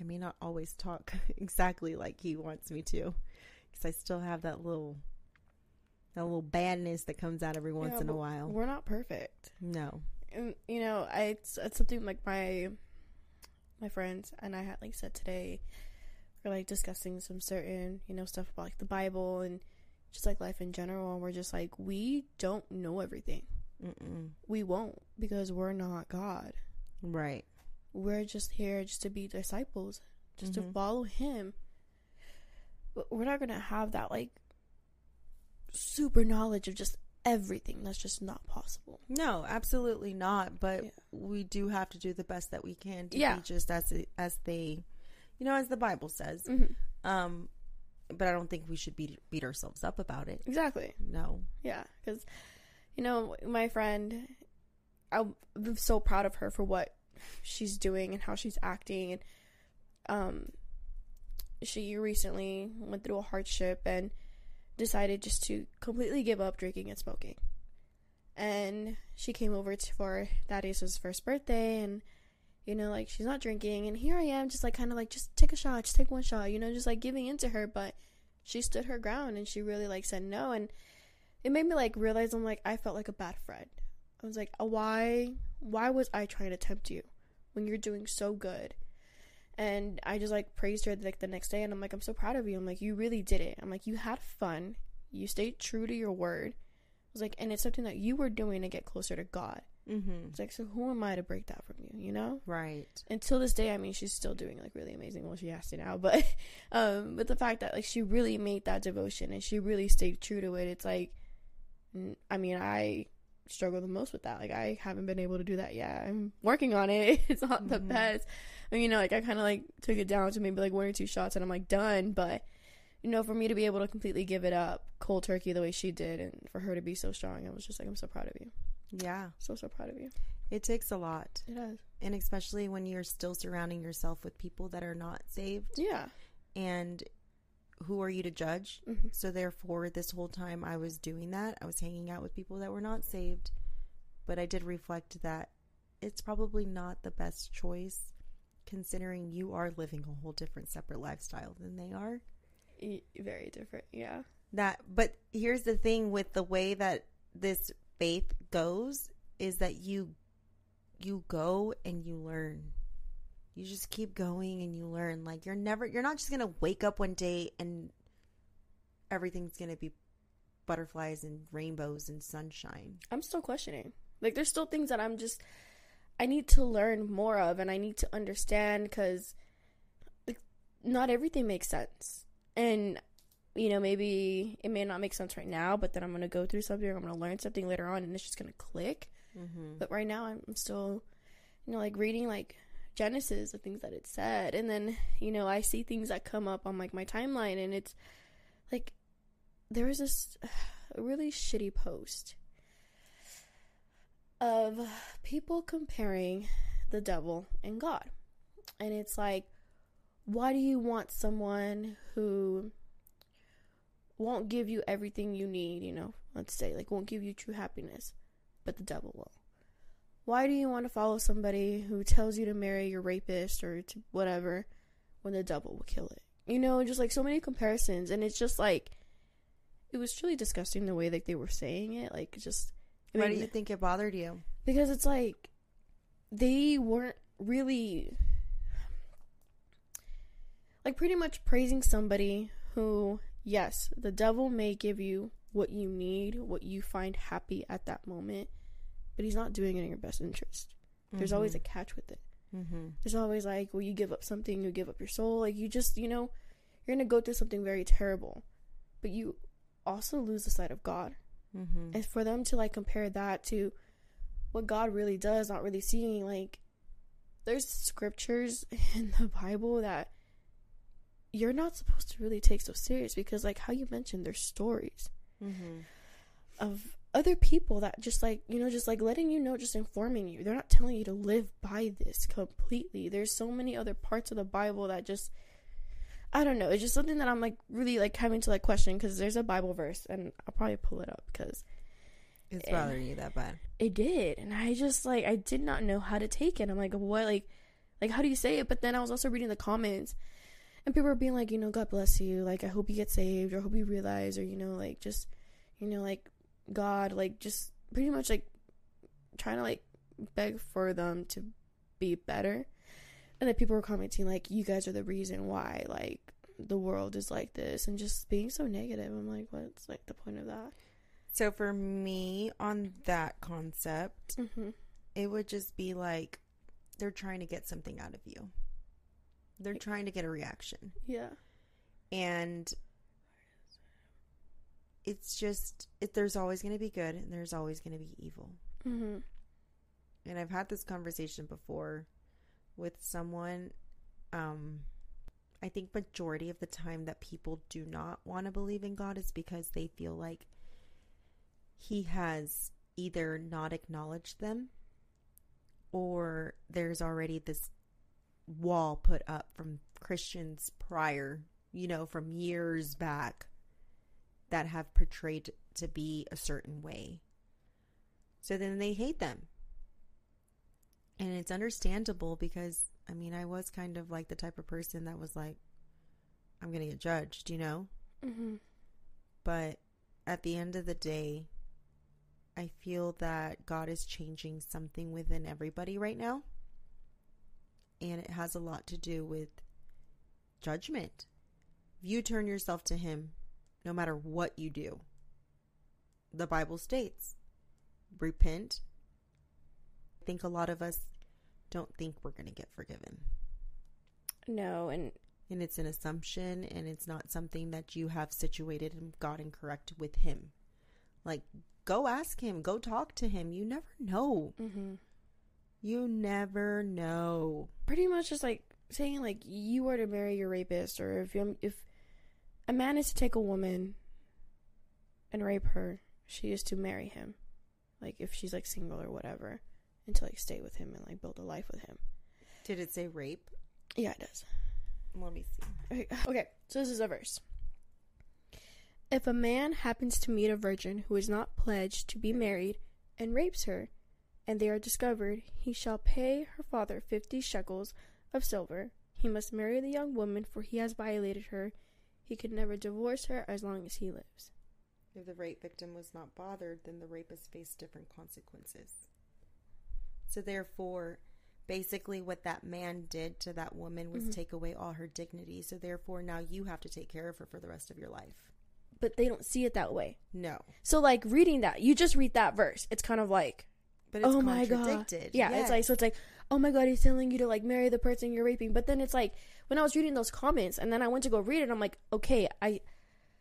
[SPEAKER 2] I may not always talk <laughs> exactly like he wants me to because I still have that little that little badness that comes out every once
[SPEAKER 1] Yeah,
[SPEAKER 2] in a while.
[SPEAKER 1] We're not perfect.
[SPEAKER 2] No.
[SPEAKER 1] and you know I it's, it's something like my my friends and I had like said today we're like discussing some certain you know stuff about like the Bible and just like life in general and we're just like we don't know everything
[SPEAKER 2] Mm-mm.
[SPEAKER 1] we won't because we're not God
[SPEAKER 2] Right.
[SPEAKER 1] we're just here just to be disciples just to
[SPEAKER 2] Mhm.
[SPEAKER 1] follow him but we're not gonna have that like super knowledge of just everything that's just not possible
[SPEAKER 2] No, absolutely not. But
[SPEAKER 1] Yeah.
[SPEAKER 2] we do have to do the best that we can to
[SPEAKER 1] Yeah.
[SPEAKER 2] be just as as they, you know, as the Bible says.
[SPEAKER 1] mm-hmm.
[SPEAKER 2] Um, but I don't think we should beat beat ourselves up about it.
[SPEAKER 1] exactly
[SPEAKER 2] No.
[SPEAKER 1] Yeah, because you know my friend, I'm I'm so proud of her for what she's doing and how she's acting, and um, she recently went through a hardship and decided just to completely give up drinking and smoking. And she came over to, for Thaddeus' first birthday, and you know, like she's not drinking, and here I am, just like kind of like just take a shot, just take one shot, you know, just like giving into her, but she stood her ground and she really like said no, and it made me like realize I'm like I felt like a bad friend. I was like, "Uh, why why was I trying to tempt you when you're doing so good? And I just like praised her like the next day and I'm like, I'm so proud of you. I'm like, you really did it. I'm like, you had fun. You stayed true to your word. I was like, and it's something that you were doing to get closer to God.
[SPEAKER 2] Mm-hmm.
[SPEAKER 1] It's like, so who am I to break that from you, you know?
[SPEAKER 2] Right.
[SPEAKER 1] until this day, I mean, she's still doing like really amazing. Well, she has to now, but <laughs> um, but the fact that like she really made that devotion and she really stayed true to it, it's like, I mean, I struggle the most with that. Like, I haven't been able to do that yet. I'm working on it. <laughs> It's not the
[SPEAKER 2] Mhm.
[SPEAKER 1] best. I mean, you know, like I kind of like took it down to maybe like one or two shots, and I'm like done. But you know, for me to be able to completely give it up cold turkey the way she did, and for her to be so strong, I was just like, I'm so proud of you.
[SPEAKER 2] Yeah.
[SPEAKER 1] So so proud of you.
[SPEAKER 2] It takes a lot.
[SPEAKER 1] It does.
[SPEAKER 2] And especially when you're still surrounding yourself with people that are not saved.
[SPEAKER 1] Yeah.
[SPEAKER 2] And who are you to judge?
[SPEAKER 1] hmm
[SPEAKER 2] So, therefore, this whole time I was doing that, I was hanging out with people that were not saved. But I did reflect that it's probably not the best choice considering you are living a whole different separate lifestyle than they are.
[SPEAKER 1] Very different. Yeah.
[SPEAKER 2] That but here's the thing with the way that this faith goes is that you you go and you learn. You just keep going and you learn. Like you're never you're not just going to wake up one day and everything's going to be butterflies and rainbows and sunshine.
[SPEAKER 1] I'm still questioning. Like, there's still things that I'm just, I need to learn more of and I need to understand because, like, not everything makes sense. And, you know, maybe it may not make sense right now, but then I'm going to go through something, I'm going to learn something later on and it's just going to click.
[SPEAKER 2] Mm-hmm.
[SPEAKER 1] But right now, I'm still, you know, like reading, like, Genesis, the things that it said. And then, you know, I see things that come up on, like, my timeline and it's, like, there was this <sighs> really shitty post of people comparing the devil and God. And it's like, why do you want someone who won't give you everything you need, you know, let's say, like, won't give you true happiness, but the devil will? Why do you want to follow somebody who tells you to marry your rapist or to whatever when the devil will kill it? You know, just like so many comparisons. And it's just like, it was truly disgusting the way that they were saying it. Like, just. I
[SPEAKER 2] Why do you think it bothered you?
[SPEAKER 1] because it's like they weren't really like pretty much praising somebody who yes the devil may give you what you need what you find happy at that moment but he's not doing it in your best interest there's always a catch with it
[SPEAKER 2] Mm-hmm.
[SPEAKER 1] there's always like well you give up something you give up your soul like you just you know you're gonna go through something very terrible but you also lose the sight of god
[SPEAKER 2] Mm-hmm.
[SPEAKER 1] and for them to like compare that to what God really does, not really seeing like there's scriptures <laughs> in the Bible that you're not supposed to really take so serious because like how you mentioned there's stories
[SPEAKER 2] Mm-hmm.
[SPEAKER 1] of other people that just like you know just like letting you know just informing you they're not telling you to live by this completely there's so many other parts of the bible that just i don't know. It's just something that i'm like really like having to like question because there's a bible verse and i'll probably pull it up because
[SPEAKER 2] It's
[SPEAKER 1] And-
[SPEAKER 2] bothering you that bad.
[SPEAKER 1] it did. And i just like i did not know how to take it. I'm like what? Like like how do you say it? But then i was also reading the comments and people were being like you know god bless you. Like i hope you get saved or I hope you realize or you know like just you know like god like just pretty much like trying to like beg for them to be better and then people were commenting like you guys are the reason why like the world is like this and just being so negative i'm like what's like the point of that
[SPEAKER 2] So for me, on that concept,
[SPEAKER 1] mm-hmm.
[SPEAKER 2] it would just be like they're trying to get something out of you. They're trying to get a reaction.
[SPEAKER 1] yeah
[SPEAKER 2] And it's just it, there's always going to be good and there's always going to be evil.
[SPEAKER 1] mm-hmm.
[SPEAKER 2] And I've had this conversation before with someone um I think majority of the time that people do not want to believe in God is because they feel like he has either not acknowledged them or there's already this wall put up from Christians prior, you know, from years back that have portrayed to be a certain way. So then they hate them. And it's understandable because, I mean, I was kind of like the type of person that was like, I'm going to get judged, you know?
[SPEAKER 1] Mm-hmm.
[SPEAKER 2] But at the end of the day, I feel that God is changing something within everybody right now. And it has a lot to do with judgment. If you turn yourself to Him, no matter what you do, the Bible states, repent. I think a lot of us don't think we're going to get forgiven.
[SPEAKER 1] No, and
[SPEAKER 2] And it's an assumption and it's not something that you have situated and gotten correct with him. Like, go ask him, go talk to him. You never know.
[SPEAKER 1] mm-hmm.
[SPEAKER 2] You never know.
[SPEAKER 1] pretty much just like saying like you are to marry your rapist, or if you if a man is to take a woman and rape her, she is to marry him. Like if she's like single or whatever, and to like stay with him and like build a life with him.
[SPEAKER 2] Did it say rape?
[SPEAKER 1] Yeah, it does.
[SPEAKER 2] Let me see.
[SPEAKER 1] Okay, <sighs> okay, so this is a verse. If a man happens to meet a virgin who is not pledged to be married and rapes her, and they are discovered, he shall pay her father fifty shekels of silver. He must marry the young woman, for he has violated her. He can never divorce her as long as he lives.
[SPEAKER 2] If the rape victim was not bothered, then the rapist faced different consequences. So, therefore, basically, what that man did to that woman was
[SPEAKER 1] Mhm.
[SPEAKER 2] take away all her dignity. So, therefore, now you have to take care of her for the rest of your life.
[SPEAKER 1] but they don't see it that way.
[SPEAKER 2] No.
[SPEAKER 1] So like reading that, you just read that verse. It's kind of like,
[SPEAKER 2] But it's
[SPEAKER 1] oh my god, yeah, it's like so it's like, oh my god, he's telling you to like marry the person you're raping. But then it's like when I was reading those comments and then I went to go read it, I'm like, okay, I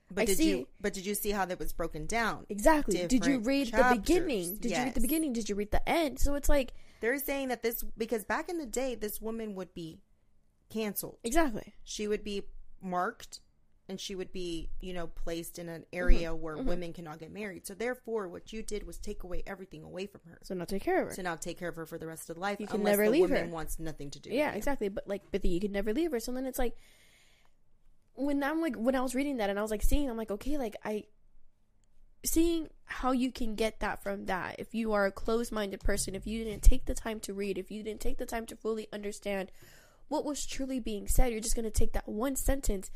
[SPEAKER 2] But
[SPEAKER 1] I
[SPEAKER 2] did
[SPEAKER 1] see-
[SPEAKER 2] you but did you see how that was broken down?
[SPEAKER 1] exactly. Did you
[SPEAKER 2] Different
[SPEAKER 1] read the beginning? Did you read the beginning? Did you read the end? So it's like
[SPEAKER 2] They're saying that this because back in the day this woman would be canceled.
[SPEAKER 1] exactly.
[SPEAKER 2] She would be marked and she would be, you know, placed in an area
[SPEAKER 1] Mm-hmm.
[SPEAKER 2] where women cannot get married. So therefore what you did was take away everything away from her.
[SPEAKER 1] So now take care of her.
[SPEAKER 2] To now take care of her for the rest of life
[SPEAKER 1] You can never
[SPEAKER 2] the
[SPEAKER 1] leave
[SPEAKER 2] woman
[SPEAKER 1] her.
[SPEAKER 2] wants nothing to do
[SPEAKER 1] yeah, exactly. But like, but you could never leave her. So then it's like, when I'm like, when I was reading that and I was like seeing, I'm like, okay, like I, seeing how you can get that from that. If you are a closed-minded person, if you didn't take the time to read, if you didn't take the time to fully understand what was truly being said, you're just gonna take that one sentence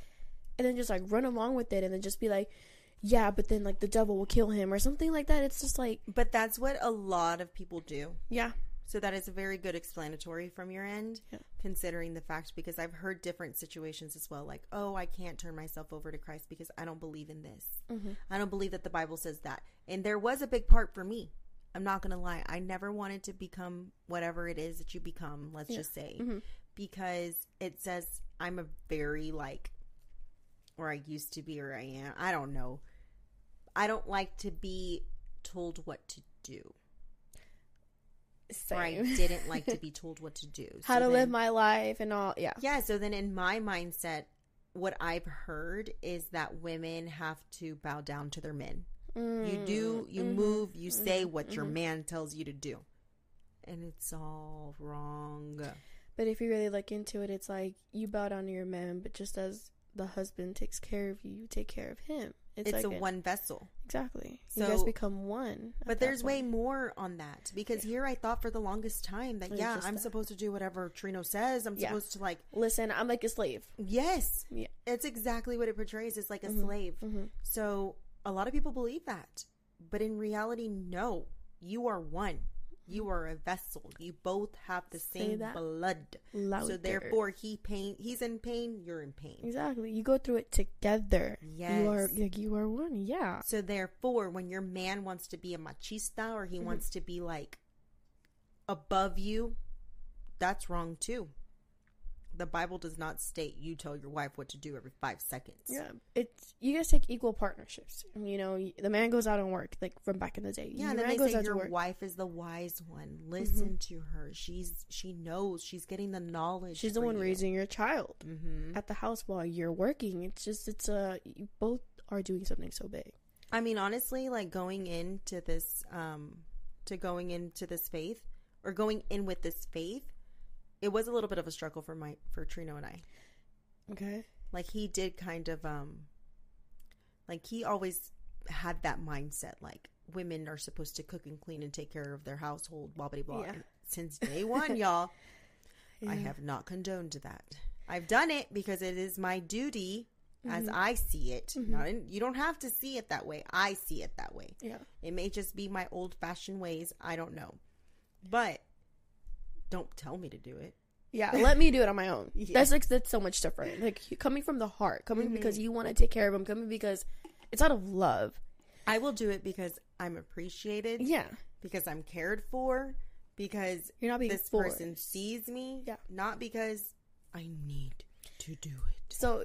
[SPEAKER 1] and then just like run along with it and then just be like, yeah, but then like the devil will kill him or something like that. It's just like,
[SPEAKER 2] But that's what a lot of people do.
[SPEAKER 1] yeah,
[SPEAKER 2] So that is a very good explanatory from your end,
[SPEAKER 1] Yeah.
[SPEAKER 2] considering the fact because I've heard different situations as well, like, oh, I can't turn myself over to Christ because I don't believe in this.
[SPEAKER 1] Mhm.
[SPEAKER 2] I don't believe that the Bible says that. And there was a big part for me. I'm not gonna lie. I never wanted to become whatever it is that you become. Let's
[SPEAKER 1] Yeah.
[SPEAKER 2] just say
[SPEAKER 1] Mhm.
[SPEAKER 2] because it says I'm a very like, or I used to be, or I am. I don't know. I don't like to be told what to do or I didn't like to <laughs> be told what to do.
[SPEAKER 1] how
[SPEAKER 2] So
[SPEAKER 1] to
[SPEAKER 2] then-
[SPEAKER 1] live my life and all. Yeah.
[SPEAKER 2] Yeah, so then in my mindset, what I've heard is that women have to bow down to their men. You do, you
[SPEAKER 1] Mhm.
[SPEAKER 2] move, you say
[SPEAKER 1] Mhm.
[SPEAKER 2] what your
[SPEAKER 1] Mhm.
[SPEAKER 2] man tells you to do. And it's all wrong.
[SPEAKER 1] But if you really look into it, it's like you bow down to your man, but just as the husband takes care of you, you take care of him. It's,
[SPEAKER 2] It's,
[SPEAKER 1] like
[SPEAKER 2] a
[SPEAKER 1] an-
[SPEAKER 2] one vessel.
[SPEAKER 1] exactly. you guys become one.
[SPEAKER 2] But there's way more on that because here I thought for the longest time that yeah, I'm
[SPEAKER 1] that.
[SPEAKER 2] supposed to do whatever Trino says. I'm
[SPEAKER 1] Yeah.
[SPEAKER 2] supposed to like
[SPEAKER 1] Listen, I'm like a slave.
[SPEAKER 2] yes.
[SPEAKER 1] Yeah.
[SPEAKER 2] It's exactly what it portrays. It's like a
[SPEAKER 1] Mhm.
[SPEAKER 2] slave.
[SPEAKER 1] hmm
[SPEAKER 2] So a lot of people believe that. But in reality, no. You are one. You are a vessel. You both have the
[SPEAKER 1] Say
[SPEAKER 2] same
[SPEAKER 1] that
[SPEAKER 2] blood.
[SPEAKER 1] Louder.
[SPEAKER 2] So therefore he pain he's in pain, you're in pain.
[SPEAKER 1] exactly, you go through it together. Yes. You are like you are one. Yeah.
[SPEAKER 2] So therefore when your man wants to be a machista or he
[SPEAKER 1] Mhm.
[SPEAKER 2] wants to be like above you, that's wrong too. The Bible does not state you tell your wife what to do every 5 seconds.
[SPEAKER 1] Yeah, it's you guys take equal partnerships. You know, the man goes out and work like from back in the day.
[SPEAKER 2] Yeah, then
[SPEAKER 1] man
[SPEAKER 2] they
[SPEAKER 1] goes
[SPEAKER 2] say
[SPEAKER 1] out to
[SPEAKER 2] your
[SPEAKER 1] work. Mm-hmm.
[SPEAKER 2] wife is the wise one. Listen to her. She's she knows. She's getting the knowledge.
[SPEAKER 1] She's the one
[SPEAKER 2] you.
[SPEAKER 1] raising your child
[SPEAKER 2] Mm-hmm.
[SPEAKER 1] at the house while you're working. It's just it's a you both are doing something so big.
[SPEAKER 2] I mean, honestly, like going into this, um, to going into this faith or going in with this faith, it was a little bit of a struggle for my for Trino and I.
[SPEAKER 1] Okay.
[SPEAKER 2] Like he did kind of, um, like he always had that mindset, like women are supposed to cook and clean and take care of their household, blah blah blah.
[SPEAKER 1] Yeah.
[SPEAKER 2] Since day one, <laughs> y'all. I have not condoned that. I've done it because it is my duty as
[SPEAKER 1] Mhm.
[SPEAKER 2] I see it.
[SPEAKER 1] Mhm.
[SPEAKER 2] Not in, you don't have to see it that way. I see it that way.
[SPEAKER 1] Yeah.
[SPEAKER 2] It may just be my old fashioned ways. I don't know. But don't tell me to do it.
[SPEAKER 1] Yeah, <laughs> let me do it on my own.
[SPEAKER 2] Yeah.
[SPEAKER 1] That's like that's so much different. Like coming from the heart, coming
[SPEAKER 2] Mhm.
[SPEAKER 1] because you want to take care of them, coming because it's out of love.
[SPEAKER 2] I will do it because I'm appreciated,
[SPEAKER 1] Yeah,
[SPEAKER 2] because I'm cared for, because
[SPEAKER 1] you're not being
[SPEAKER 2] this person sees me.
[SPEAKER 1] Yeah.
[SPEAKER 2] Not because I need to do it.
[SPEAKER 1] So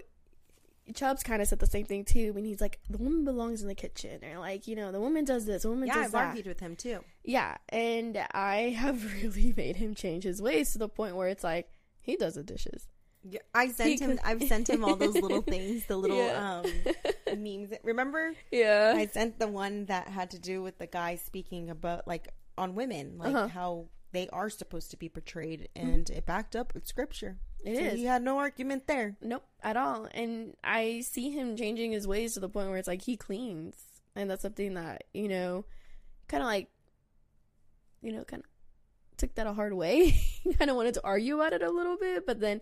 [SPEAKER 1] Chubbs kind of said the same thing too when he's like, the woman belongs in the kitchen, or like, you know, the woman does this, the woman
[SPEAKER 2] Yeah,
[SPEAKER 1] does
[SPEAKER 2] I've
[SPEAKER 1] that.
[SPEAKER 2] argued with him too.
[SPEAKER 1] Yeah, and I <laughs> have really made him change his ways to the point where it's like he does the dishes.
[SPEAKER 2] Yeah, I sent
[SPEAKER 1] He
[SPEAKER 2] him.
[SPEAKER 1] could-
[SPEAKER 2] I've sent him all those little things, the <laughs> little
[SPEAKER 1] Yeah.
[SPEAKER 2] um <laughs> memes. Remember,
[SPEAKER 1] Yeah,
[SPEAKER 2] I sent the one that had to do with the guy speaking about like on women, like
[SPEAKER 1] Uh-huh.
[SPEAKER 2] how they are supposed to be portrayed, and it backed up with scripture.
[SPEAKER 1] It
[SPEAKER 2] so
[SPEAKER 1] is.
[SPEAKER 2] He had no argument there.
[SPEAKER 1] Nope, at all. And I see him changing his ways to the point where it's like he cleans, and that's something that you know, kind of like, you know, kind of took that a hard way. <laughs> kind of wanted to argue about it a little bit, but then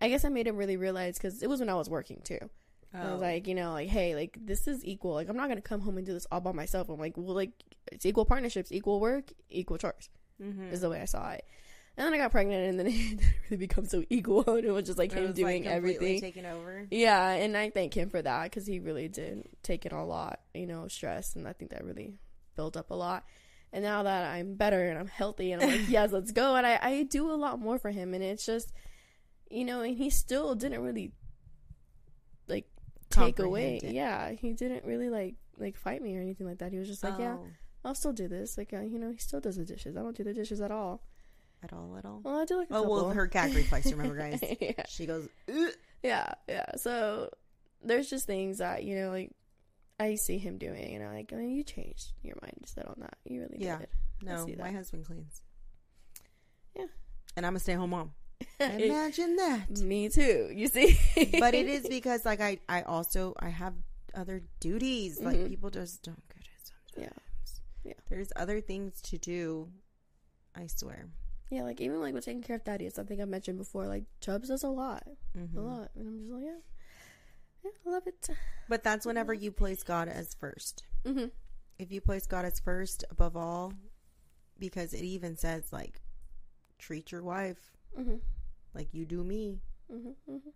[SPEAKER 1] I guess I made him really realize because it was when I was working too. I
[SPEAKER 2] Oh.
[SPEAKER 1] was like, you know, like, hey, like this is equal. Like I'm not gonna come home and do this all by myself. I'm like, well, like it's equal partnerships, equal work, equal chores
[SPEAKER 2] Mhm.
[SPEAKER 1] is the way I saw it. And then I got pregnant, and then <laughs> it really become so equal. And it was just like
[SPEAKER 2] It
[SPEAKER 1] him doing
[SPEAKER 2] like,
[SPEAKER 1] everything.
[SPEAKER 2] taken over.
[SPEAKER 1] Yeah, and I thank him for that because he really did take in a lot, you know, stress, and I think that really built up a lot. And now that I'm better and I'm healthy, and I'm like, <laughs> yes, let's go. And I, I do a lot more for him, and it's just, you know, and he still didn't really like take away.
[SPEAKER 2] It.
[SPEAKER 1] Yeah, he didn't really like like fight me or anything like that. He was just like, yeah,
[SPEAKER 2] Oh,
[SPEAKER 1] I'll still do this. Like, uh, you know, he still does the dishes. I don't do the dishes at all.
[SPEAKER 2] At all, at all.
[SPEAKER 1] Well, I do like a
[SPEAKER 2] Oh, well, her gag reflex, remember, guys? <laughs>
[SPEAKER 1] yeah.
[SPEAKER 2] She goes, "Ugh."
[SPEAKER 1] yeah, yeah. So there's just things that you know, like I see him doing, and I'm like, mean, you changed your mind set on that. You really
[SPEAKER 2] Yeah.
[SPEAKER 1] did.
[SPEAKER 2] no, my husband cleans.
[SPEAKER 1] Yeah.
[SPEAKER 2] And I'm a stay home mom. <laughs> Imagine that.
[SPEAKER 1] me too. You see,
[SPEAKER 2] but it is <laughs> because, like, I, I also, I have other duties. Like,
[SPEAKER 1] Mhm.
[SPEAKER 2] people just don't get it sometimes.
[SPEAKER 1] Yeah. Yeah.
[SPEAKER 2] There's other things to do. I swear.
[SPEAKER 1] yeah, like even like with taking care of daddy, it's something I've mentioned before. Like Chubbs does a lot,
[SPEAKER 2] Mhm.
[SPEAKER 1] a lot, and I'm just like, yeah, yeah, I love it.
[SPEAKER 2] But that's whenever you place God as first.
[SPEAKER 1] hmm
[SPEAKER 2] If you place God as first above all, because it even says, like, treat your wife
[SPEAKER 1] hmm
[SPEAKER 2] like you do me.
[SPEAKER 1] hmm hmm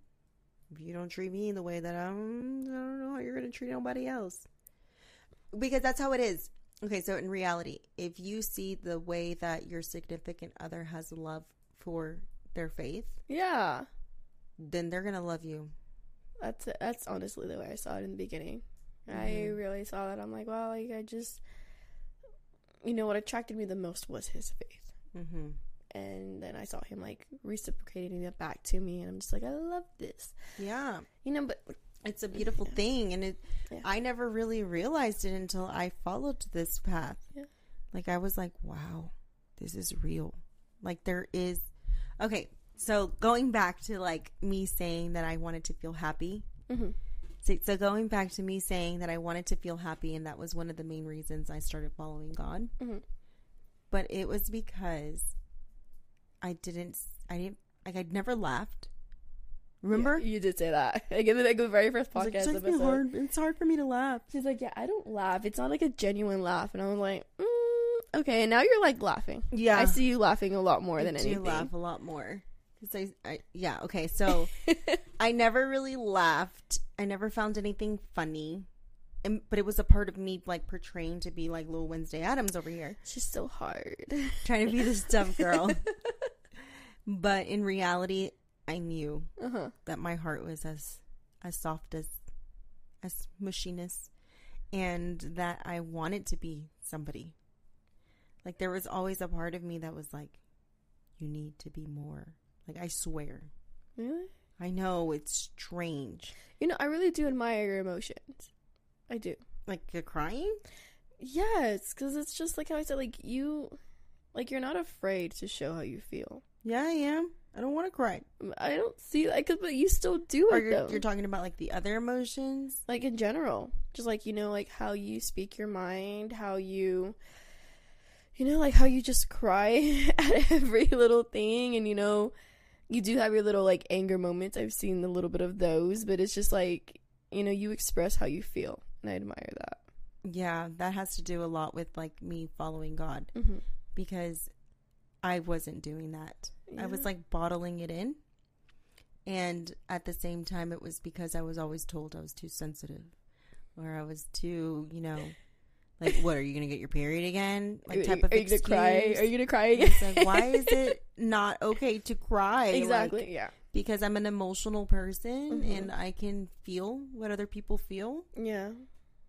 [SPEAKER 2] If you don't treat me in the way that I'm, I don't know how you're going to treat nobody else. Because that's how it is. Okay, so in reality, if you see the way that your significant other has love for their faith,
[SPEAKER 1] Yeah,
[SPEAKER 2] then they're to love you.
[SPEAKER 1] that's that's honestly the way I saw it in the beginning. I
[SPEAKER 2] Mhm.
[SPEAKER 1] really saw that. I'm like, wow, like I just, you know, what attracted me the most was his faith.
[SPEAKER 2] Mm-hmm.
[SPEAKER 1] and then I saw him like reciprocating it back to me, and I'm just like, I love this,
[SPEAKER 2] Yeah.
[SPEAKER 1] you know. But
[SPEAKER 2] It's a beautiful
[SPEAKER 1] Yeah.
[SPEAKER 2] thing. And it,
[SPEAKER 1] Yeah.
[SPEAKER 2] I never really realized it until I followed this path.
[SPEAKER 1] Yeah.
[SPEAKER 2] Like, I was like, wow, this is real. Like, there is. Okay, so going back to like me saying that I wanted to feel happy.
[SPEAKER 1] Mhm.
[SPEAKER 2] So, so going back to me saying that I wanted to feel happy, and that was one of the main reasons I started following God.
[SPEAKER 1] Mhm.
[SPEAKER 2] But it was because I didn't, I didn't, like, I'd never laughed. Remember?
[SPEAKER 1] Yeah, you did say that. <laughs> Like in the, like, the very first podcast
[SPEAKER 2] it's, like,
[SPEAKER 1] episode.
[SPEAKER 2] hard. it's hard for me to laugh.
[SPEAKER 1] She's like, yeah, I don't laugh. It's not like a genuine laugh, and I was like, mm, okay. And now you're like laughing.
[SPEAKER 2] Yeah.
[SPEAKER 1] I see you laughing a lot more
[SPEAKER 2] I
[SPEAKER 1] than
[SPEAKER 2] do
[SPEAKER 1] anything.
[SPEAKER 2] laugh a lot more. 'Cause I, I, yeah, okay. So <laughs> I never really laughed. I never found anything funny. And, but it was a part of me like portraying to be like little Wednesday Addams over here,
[SPEAKER 1] She's so hard.
[SPEAKER 2] trying to be this dumb girl. <laughs> but in reality, I knew
[SPEAKER 1] uh huh.
[SPEAKER 2] that my heart was as as soft as as mushiness and that I wanted to be somebody. Like there was always a part of me that was like you need to be more. Like I swear.
[SPEAKER 1] Really?
[SPEAKER 2] I know it's strange.
[SPEAKER 1] You know, I really do admire your emotions. I do.
[SPEAKER 2] Like you're crying?
[SPEAKER 1] Yes, because it's just like how I said, like you, like you're not afraid to show how you feel.
[SPEAKER 2] Yeah, I am. I don't want to cry.
[SPEAKER 1] I don't see like, 'cause- but you still do
[SPEAKER 2] Or
[SPEAKER 1] it
[SPEAKER 2] you're,
[SPEAKER 1] though.
[SPEAKER 2] you're talking about like the other emotions?
[SPEAKER 1] like in general, just like you know, like how you speak your mind, how you, you know, like how you just cry <laughs> at every little thing, and you know, you do have your little like anger moments. I've seen a little bit of those, but it's just like you know, you express how you feel, and I admire that.
[SPEAKER 2] Yeah, that has to do a lot with like me following God
[SPEAKER 1] Mm-hmm.
[SPEAKER 2] because I wasn't doing that. I was like bottling it in. And at the same time, it was because I was always told I was too sensitive or I was too, you know, like, what are you going to get your period again? Like, type of
[SPEAKER 1] are you gonna cry? Are you gonna cry again?
[SPEAKER 2] It's like, why is it <laughs> not okay to cry? Like,
[SPEAKER 1] exactly? yeah.
[SPEAKER 2] because I'm an emotional person
[SPEAKER 1] Mhm.
[SPEAKER 2] and I can feel what other people feel.
[SPEAKER 1] Yeah.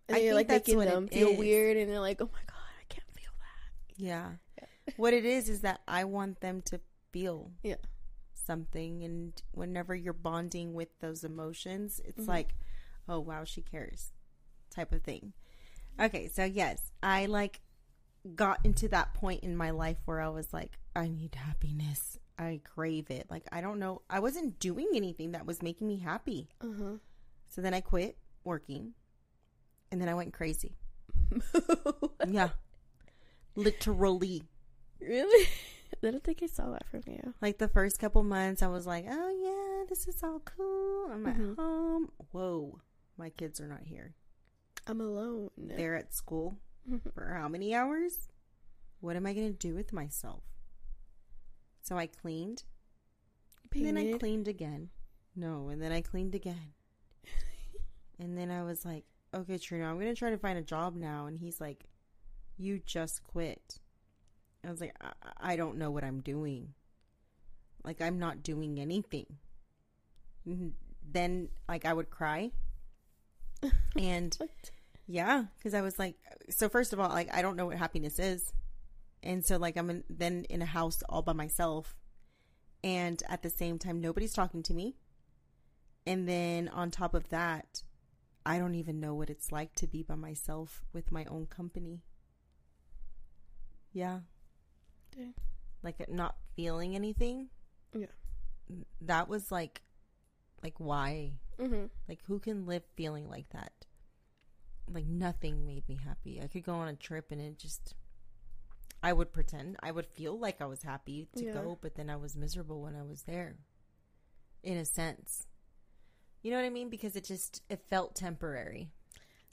[SPEAKER 1] And
[SPEAKER 2] I
[SPEAKER 1] you're
[SPEAKER 2] think
[SPEAKER 1] like
[SPEAKER 2] that's
[SPEAKER 1] making them feel
[SPEAKER 2] is.
[SPEAKER 1] weird, and they're like, "Oh my god, I can't feel that."
[SPEAKER 2] Yeah. what it is is that I want them to feel
[SPEAKER 1] Yeah.
[SPEAKER 2] something and whenever you're bonding with those emotions, it's
[SPEAKER 1] Mhm.
[SPEAKER 2] like, oh wow, she cares type of thing. Okay, so yes, I like got into that point in my life where I was like, I need happiness. I crave it. Like I don't know, I wasn't doing anything that was making me happy.
[SPEAKER 1] Uh
[SPEAKER 2] So then I quit working and then I went crazy. <laughs> Yeah. Literally.
[SPEAKER 1] really? I don't think I saw that from you.
[SPEAKER 2] Like the first couple months, I was like, "Oh yeah, this is all cool. I'm at
[SPEAKER 1] Mhm.
[SPEAKER 2] home. Whoa, my kids are not here.
[SPEAKER 1] I'm alone.
[SPEAKER 2] They're at school
[SPEAKER 1] Mhm.
[SPEAKER 2] for how many hours? What am I going to do with myself?" So I cleaned. And then I cleaned again. No, and then I cleaned again. <laughs> and then I was like, okay, Trino, I'm going to try to find a job now. And he's like, you just quit. I was like, I, I don't know what I'm doing. Like, I'm not doing anything. Then, like, I would cry. <laughs> And yeah, because I was like, so first of all, like, I don't know what happiness is. And so, like, I'm in, then in a house all by myself. And at the same time, nobody's talking to me. And then on top of that, I don't even know what it's like to be by myself with my own company. Yeah.
[SPEAKER 1] Dang.
[SPEAKER 2] Like not feeling anything.
[SPEAKER 1] Yeah.
[SPEAKER 2] That was like, like, why?
[SPEAKER 1] Mhm.
[SPEAKER 2] Like, who can live feeling like that? Like, nothing made me happy. I could go on a trip and it just, I would pretend, I would feel like I was happy to
[SPEAKER 1] Yeah.
[SPEAKER 2] go, but then I was miserable when I was there. In a sense. You know what I mean? Because it just, it felt temporary.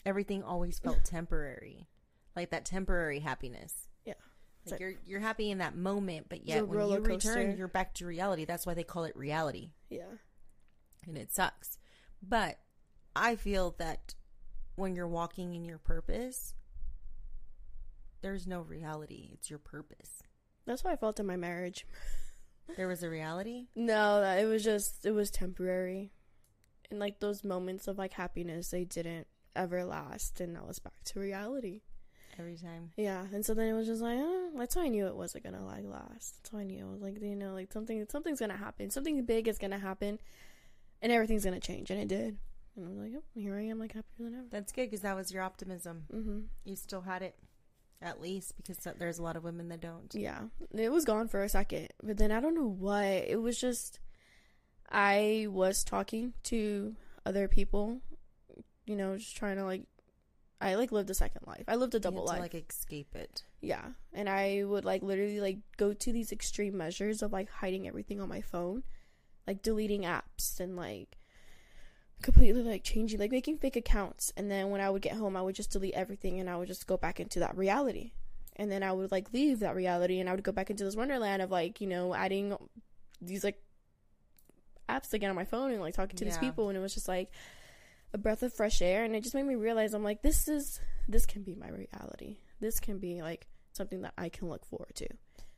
[SPEAKER 2] Everything always felt <laughs> temporary. Like that temporary happiness. Like
[SPEAKER 1] like-
[SPEAKER 2] you're you're happy in that moment, but yet when you return, you're back to reality. That's why they call it reality
[SPEAKER 1] Yeah.
[SPEAKER 2] and it sucks. But I feel that when you're walking in your purpose, there's no reality. It's your purpose.
[SPEAKER 1] That's how I felt in my marriage. <laughs>
[SPEAKER 2] There was a reality.
[SPEAKER 1] No, it was just it was temporary. And like those moments of like happiness, they didn't ever last and I was back to reality.
[SPEAKER 2] Every time.
[SPEAKER 1] Yeah, and so then it was just like, oh, that's how I knew it wasn't gonna like last. That's how I knew. I was like, you know, like something, something's gonna happen. Something big is gonna happen, and everything's gonna change, and it did. And I'm like, oh, here I am, like happier than ever.
[SPEAKER 2] That's good because that was your optimism.
[SPEAKER 1] hmm
[SPEAKER 2] You still had it, at least, because there's a lot of women that don't.
[SPEAKER 1] Yeah, it was gone for a second, but then I don't know what. It was just, I was talking to other people, you know, just trying to like, I like lived a second life. I lived a double life.
[SPEAKER 2] to, like escape it.
[SPEAKER 1] Yeah. And I would like literally like go to these extreme measures of like hiding everything on my phone, like deleting apps and like completely like changing, like making fake accounts. And then when I would get home, I would just delete everything and I would just go back into that reality. And then I would like leave that reality and I would go back into this wonderland of like, you know, adding these like apps again on my phone and like talking to these people. And it was just like a breath of fresh air. And it just made me realize I'm like, this is, this can be my reality. This can be like something that I can look forward to.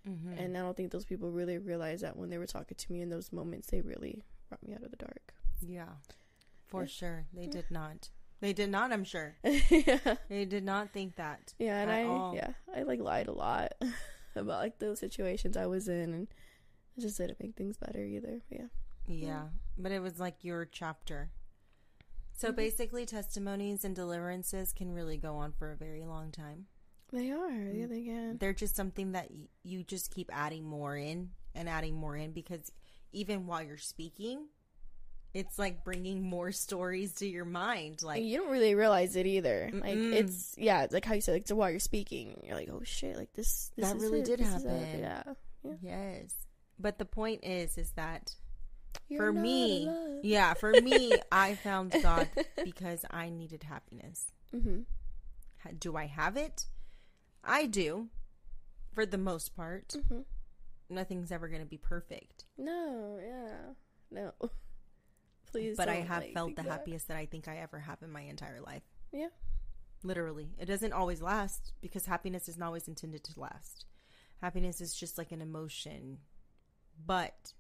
[SPEAKER 2] Mm-hmm.
[SPEAKER 1] And I don't think those people really realized that when they were talking to me in those moments, they really brought me out of the dark.
[SPEAKER 2] yeah, for
[SPEAKER 1] Yeah.
[SPEAKER 2] sure. They did not. They did not. I'm sure. <laughs>
[SPEAKER 1] yeah.
[SPEAKER 2] They did not think that.
[SPEAKER 1] Yeah, and
[SPEAKER 2] At
[SPEAKER 1] I
[SPEAKER 2] all.
[SPEAKER 1] yeah, I like lied a lot <laughs> about like those situations I was in and it just didn't make things better either. Yeah.
[SPEAKER 2] Yeah, but it was like your chapter. So
[SPEAKER 1] Mhm.
[SPEAKER 2] basically, testimonies and deliverances can really go on for a very long time.
[SPEAKER 1] They are.
[SPEAKER 2] Mm.
[SPEAKER 1] Yeah, they can.
[SPEAKER 2] They're just something that y- you just keep adding more in and adding more in because even while you're speaking, it's like bringing more <laughs> stories to your mind. Like,
[SPEAKER 1] you don't really realize it either. Like
[SPEAKER 2] Mm-mm.
[SPEAKER 1] it's yeah, it's like how you said like so while you're speaking, you're like, Oh shit, like this, this
[SPEAKER 2] That
[SPEAKER 1] is
[SPEAKER 2] really
[SPEAKER 1] it.
[SPEAKER 2] did
[SPEAKER 1] This is it."
[SPEAKER 2] happen.
[SPEAKER 1] Yeah.
[SPEAKER 2] yes. But the point is, is that
[SPEAKER 1] You're
[SPEAKER 2] for me,
[SPEAKER 1] alone.
[SPEAKER 2] yeah, for me, <laughs> I found God because I needed happiness.
[SPEAKER 1] Mm-hmm.
[SPEAKER 2] Do I have it? I do, for the most part.
[SPEAKER 1] Mm-hmm.
[SPEAKER 2] Nothing's ever going to be perfect,
[SPEAKER 1] No, yeah. No. <laughs> Please.
[SPEAKER 2] but I have felt the
[SPEAKER 1] that.
[SPEAKER 2] happiest that I think I ever have in my entire life.
[SPEAKER 1] Yeah.
[SPEAKER 2] Literally. It doesn't always last because happiness isn't always intended to last. Happiness is just like an emotion. But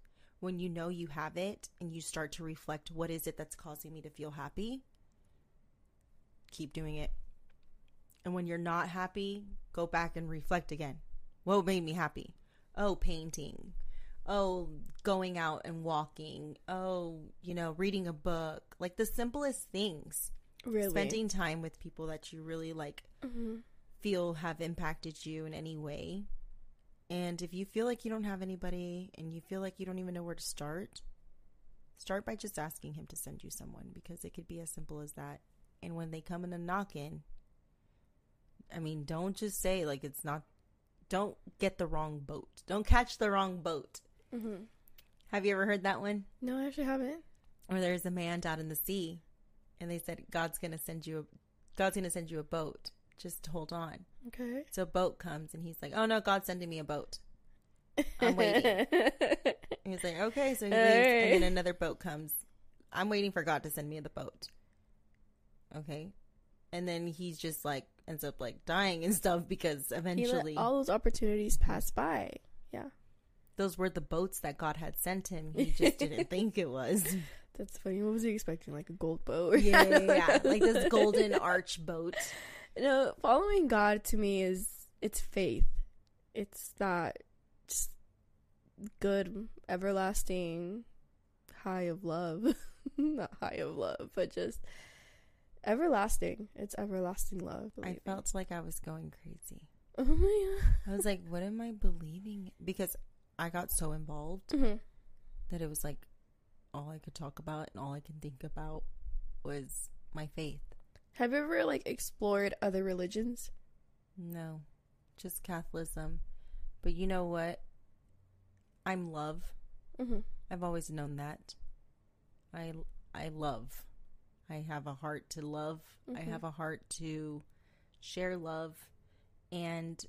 [SPEAKER 2] when you know you have it and you start to reflect what is it that's causing me to feel happy, keep doing it. And when you're not happy, go back and reflect again. What made me happy? Oh, painting. Oh, going out and walking. Oh, you know, reading a book. Like the simplest things
[SPEAKER 1] Really.
[SPEAKER 2] spending time with people that you really like
[SPEAKER 1] hmm
[SPEAKER 2] feel have impacted you in any way. And if you feel like you don't have anybody and you feel like you don't even know where to start, start by just asking him to send you someone because it could be as simple as that. And when they come in and knock in, I mean, don't just say like it's not don't get the wrong boat. Don't catch the wrong boat.
[SPEAKER 1] hmm
[SPEAKER 2] Have you ever heard that one?
[SPEAKER 1] No, I actually haven't.
[SPEAKER 2] Or there's a man down in the sea and they said God's going to send you a God's going to send you a boat. Just hold on.
[SPEAKER 1] Okay.
[SPEAKER 2] So a boat comes and he's like, "Oh no, God's sending me a boat." I'm waiting. <laughs> He's like, okay, so he leaves,
[SPEAKER 1] Alright.
[SPEAKER 2] and then another boat comes. I'm waiting for God to send me the boat. Okay, and then he's just like ends up like dying and stuff because
[SPEAKER 1] he
[SPEAKER 2] eventually
[SPEAKER 1] all those opportunities pass by.
[SPEAKER 2] Yeah, those were the boats that God had sent him. He just didn't <laughs> think it was.
[SPEAKER 1] That's funny. What was he expecting? Like a gold boat?
[SPEAKER 2] Yeah, yeah, yeah. like this <laughs> golden arch boat.
[SPEAKER 1] No, following God to me is it's faith. It's that just good, everlasting high of love. <laughs> Not high of love, but just everlasting. It's everlasting love.
[SPEAKER 2] I
[SPEAKER 1] me.
[SPEAKER 2] felt like I was going crazy. <laughs>
[SPEAKER 1] Oh my god.
[SPEAKER 2] I was like, what am I believing? Because I got so involved.
[SPEAKER 1] Mhm.
[SPEAKER 2] that it was like all I could talk about and all I could think about was my faith.
[SPEAKER 1] Have you ever like explored other religions?
[SPEAKER 2] No, just Catholicism. But you know what? I'm love.
[SPEAKER 1] Mm-hmm.
[SPEAKER 2] I've always known that. I I love. I have a heart to love. I
[SPEAKER 1] Mhm.
[SPEAKER 2] have a heart to share love and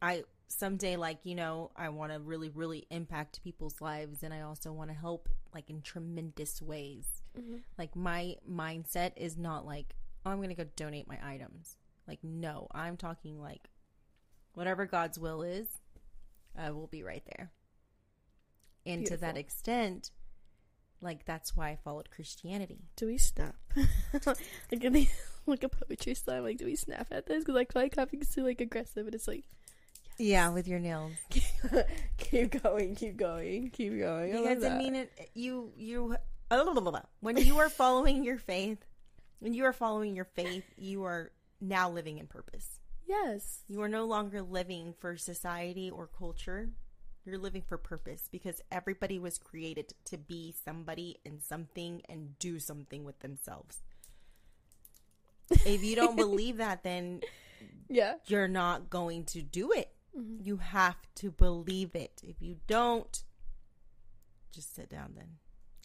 [SPEAKER 2] I someday like, you know, I want to really really impact people's lives and I also want to help like in tremendous ways.
[SPEAKER 1] Mm-hmm.
[SPEAKER 2] Like my mindset is not like, oh, I'm going to go donate my items. Like no, I'm talking like whatever God's will is, I will be right there. And to that extent, like that's why I followed Christianity.
[SPEAKER 1] Do we snap? <laughs> like in the <laughs> like a poetry slam, like do we snap at this? Because like my copy's too like aggressive, and it's like
[SPEAKER 2] Yeah, with your nails. <laughs>
[SPEAKER 1] keep going, keep going, keep going. I love
[SPEAKER 2] Because I mean it you you <laughs> when you are following your faith, when you are following your faith, you are now living in purpose.
[SPEAKER 1] yes,
[SPEAKER 2] You are no longer living for society or culture. You're living for purpose because everybody was created to be somebody and something and do something with themselves. if you don't <laughs> believe that, then
[SPEAKER 1] yeah.
[SPEAKER 2] you're not going to do it.
[SPEAKER 1] Mhm.
[SPEAKER 2] You have to believe it. If you don't, just sit down then.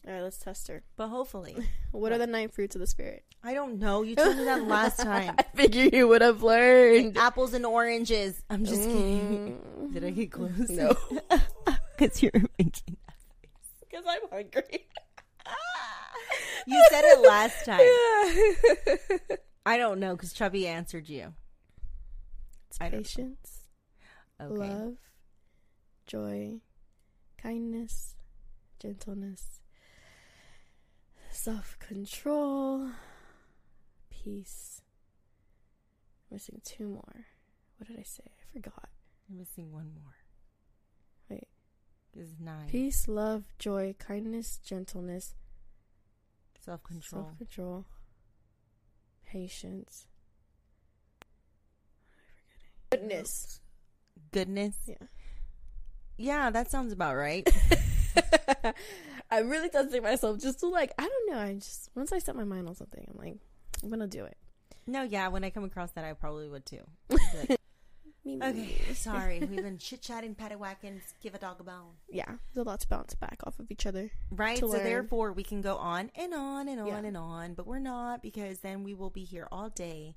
[SPEAKER 1] All right, let's test her.
[SPEAKER 2] But hopefully, <laughs>
[SPEAKER 1] What are the nine fruits of the spirit?
[SPEAKER 2] I don't know. You told me that <laughs> last time.
[SPEAKER 1] I figure you would have learned.
[SPEAKER 2] Apples and oranges. I'm just kidding.
[SPEAKER 1] Mm.
[SPEAKER 2] Did I get close?
[SPEAKER 1] No, <laughs>
[SPEAKER 2] Because you're making
[SPEAKER 1] because I'm hungry.
[SPEAKER 2] You said it last time.
[SPEAKER 1] Yeah.
[SPEAKER 2] I don't know because Chubby answered you.
[SPEAKER 1] it's
[SPEAKER 2] I
[SPEAKER 1] patience,
[SPEAKER 2] Okay.
[SPEAKER 1] love, joy, kindness, gentleness, self control, peace. missing two more. What did I say? I forgot.
[SPEAKER 2] You're missing one more.
[SPEAKER 1] Wait.
[SPEAKER 2] This is nine.
[SPEAKER 1] Peace, love, joy, kindness, gentleness,
[SPEAKER 2] Self control.
[SPEAKER 1] self control, patience. Goodness.
[SPEAKER 2] Goodness.
[SPEAKER 1] Yeah.
[SPEAKER 2] Yeah, that sounds about right. <laughs>
[SPEAKER 1] I'm really testing myself just to like I don't know. I just once I set my mind on something, I'm like, I'm gonna do it.
[SPEAKER 2] no, yeah, when I come across that, I probably would too. <laughs>
[SPEAKER 1] Me, me,
[SPEAKER 2] okay,
[SPEAKER 1] me. <laughs>
[SPEAKER 2] sorry. We've been chit chatting, paddywhacking, give a dog a bone.
[SPEAKER 1] Yeah, there's a lot to bounce back off of each other.
[SPEAKER 2] Right? So
[SPEAKER 1] learn.
[SPEAKER 2] therefore, we can go on and on and on
[SPEAKER 1] Yeah.
[SPEAKER 2] and on, but we're not because then we will be here all day.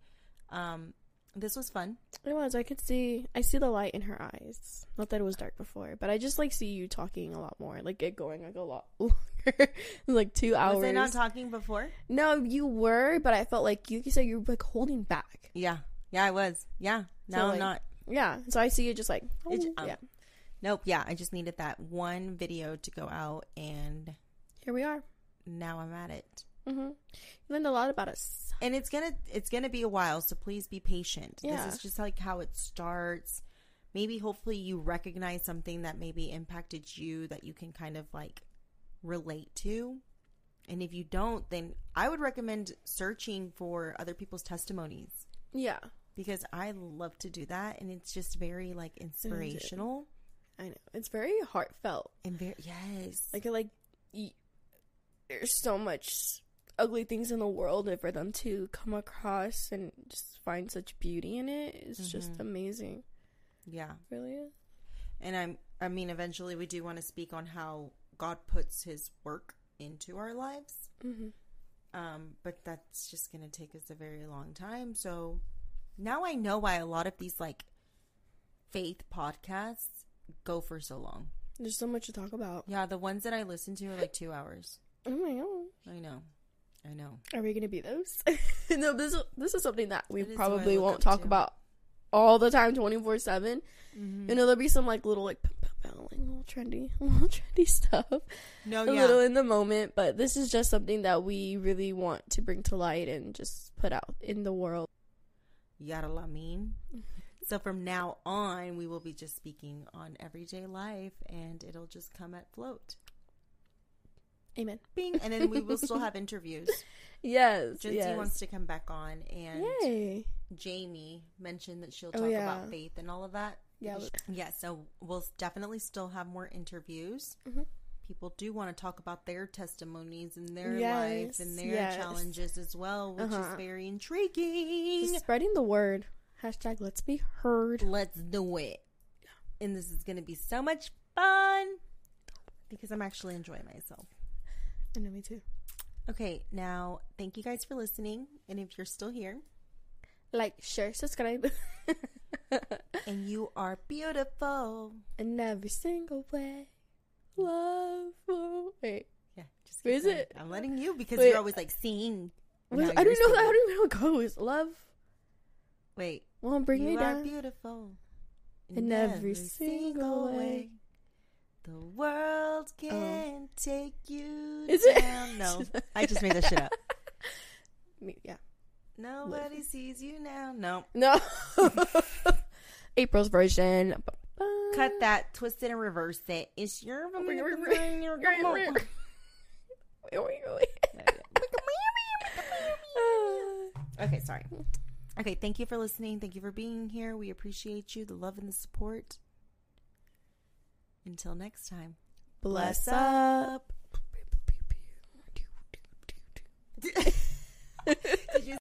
[SPEAKER 2] Um, this was fun.
[SPEAKER 1] It was. I could see. I see the light in her eyes. Not that it was dark before, but I just like see you talking a lot more. Like it going like a lot <laughs> longer, like two hours.
[SPEAKER 2] Was I not talking before?
[SPEAKER 1] no, you were, but I felt like you, you said you were like holding back.
[SPEAKER 2] Yeah, yeah, I was. Yeah,
[SPEAKER 1] So,
[SPEAKER 2] no, I'm not.
[SPEAKER 1] Yeah, so I see you just like oh,
[SPEAKER 2] um,
[SPEAKER 1] yeah.
[SPEAKER 2] Nope. Yeah, I just needed that one video to go out, and
[SPEAKER 1] Here we are.
[SPEAKER 2] now I'm at it.
[SPEAKER 1] Mm-hmm. You learned a lot about us.
[SPEAKER 2] And it's gonna it's gonna be a while, so please be patient.
[SPEAKER 1] Yeah.
[SPEAKER 2] This is just like how it starts. Maybe hopefully you recognize something that maybe impacted you that you can kind of like relate to. And if you don't, then I would recommend searching for other people's testimonies
[SPEAKER 1] Yeah,
[SPEAKER 2] because I love to do that and it's just very like inspirational
[SPEAKER 1] I know. It's very heartfelt.
[SPEAKER 2] and very yes.
[SPEAKER 1] Like, like, y- there's so much ugly things in the world, and for them to come across and just find such beauty in it is just
[SPEAKER 2] Mhm.
[SPEAKER 1] amazing.
[SPEAKER 2] yeah.
[SPEAKER 1] Really is.
[SPEAKER 2] And I'm I mean eventually we do want to speak on how God puts his work into our lives.
[SPEAKER 1] Mm-hmm.
[SPEAKER 2] Um, but that's just going to take us a very long time. So now I know why a lot of these like faith podcasts go for so long.
[SPEAKER 1] There's so much to talk about.
[SPEAKER 2] Yeah, the ones that I listen to are like two hours.
[SPEAKER 1] Oh my god.
[SPEAKER 2] I know. I know.
[SPEAKER 1] Are we gonna be those? <laughs> no, this this is something that we
[SPEAKER 2] That is who I
[SPEAKER 1] probably won't talk
[SPEAKER 2] to.
[SPEAKER 1] about all the time, twenty four seven.
[SPEAKER 2] Mhm.
[SPEAKER 1] You know, there'll be some like little like, little trendy, <laughs> little trendy stuff,
[SPEAKER 2] No,
[SPEAKER 1] a
[SPEAKER 2] yeah.
[SPEAKER 1] little in the moment. But this is just something that we really want to bring to light and just put out in the world.
[SPEAKER 2] Yada la mean. <laughs> So from now on, we will be just speaking on everyday life, and it'll just come at float.
[SPEAKER 1] Amen.
[SPEAKER 2] Bing, and then we will still have interviews. <laughs>
[SPEAKER 1] Yes.
[SPEAKER 2] Jincy
[SPEAKER 1] yes.
[SPEAKER 2] wants to come back on, and
[SPEAKER 1] Yay.
[SPEAKER 2] Jamie mentioned that she'll
[SPEAKER 1] Oh,
[SPEAKER 2] talk
[SPEAKER 1] yeah.
[SPEAKER 2] about faith and all of that.
[SPEAKER 1] Yeah.
[SPEAKER 2] Yeah, so we'll definitely still have more interviews.
[SPEAKER 1] Mhm.
[SPEAKER 2] People do want to talk about their testimonies and their
[SPEAKER 1] Yes,
[SPEAKER 2] life and their
[SPEAKER 1] yes.
[SPEAKER 2] challenges as well, which is
[SPEAKER 1] Uh-huh.
[SPEAKER 2] very intriguing.
[SPEAKER 1] Just spreading the word. Hashtag let's be heard.
[SPEAKER 2] Let's do it. And this is going to be so much fun because I'm actually enjoying myself.
[SPEAKER 1] I know me too.
[SPEAKER 2] Okay, now thank you guys for listening. And if you're still here
[SPEAKER 1] Like, share, subscribe. <laughs>
[SPEAKER 2] and you are beautiful,
[SPEAKER 1] in every single way. Love. Wait.
[SPEAKER 2] yeah, just
[SPEAKER 1] Where is it?
[SPEAKER 2] I'm letting you because
[SPEAKER 1] Wait.
[SPEAKER 2] you're always like sing.
[SPEAKER 1] I don't know. I don't even know how it goes. Love
[SPEAKER 2] Wait,
[SPEAKER 1] won't bring
[SPEAKER 2] you
[SPEAKER 1] me
[SPEAKER 2] are
[SPEAKER 1] down.
[SPEAKER 2] beautiful
[SPEAKER 1] In every single way.
[SPEAKER 2] The world can take you
[SPEAKER 1] Is it?
[SPEAKER 2] down. No, I just made that shit up. <laughs>
[SPEAKER 1] Yeah.
[SPEAKER 2] Nobody sees you now. No,
[SPEAKER 1] No. <laughs> April's version.
[SPEAKER 2] cut that, twist it, and reverse it. It's your. <laughs> <sighs> Okay, sorry. Okay, thank you for listening. Thank you for being here. We appreciate you, the love and the support. Until next time.
[SPEAKER 1] Bless up. <laughs> <laughs>
[SPEAKER 2] Did you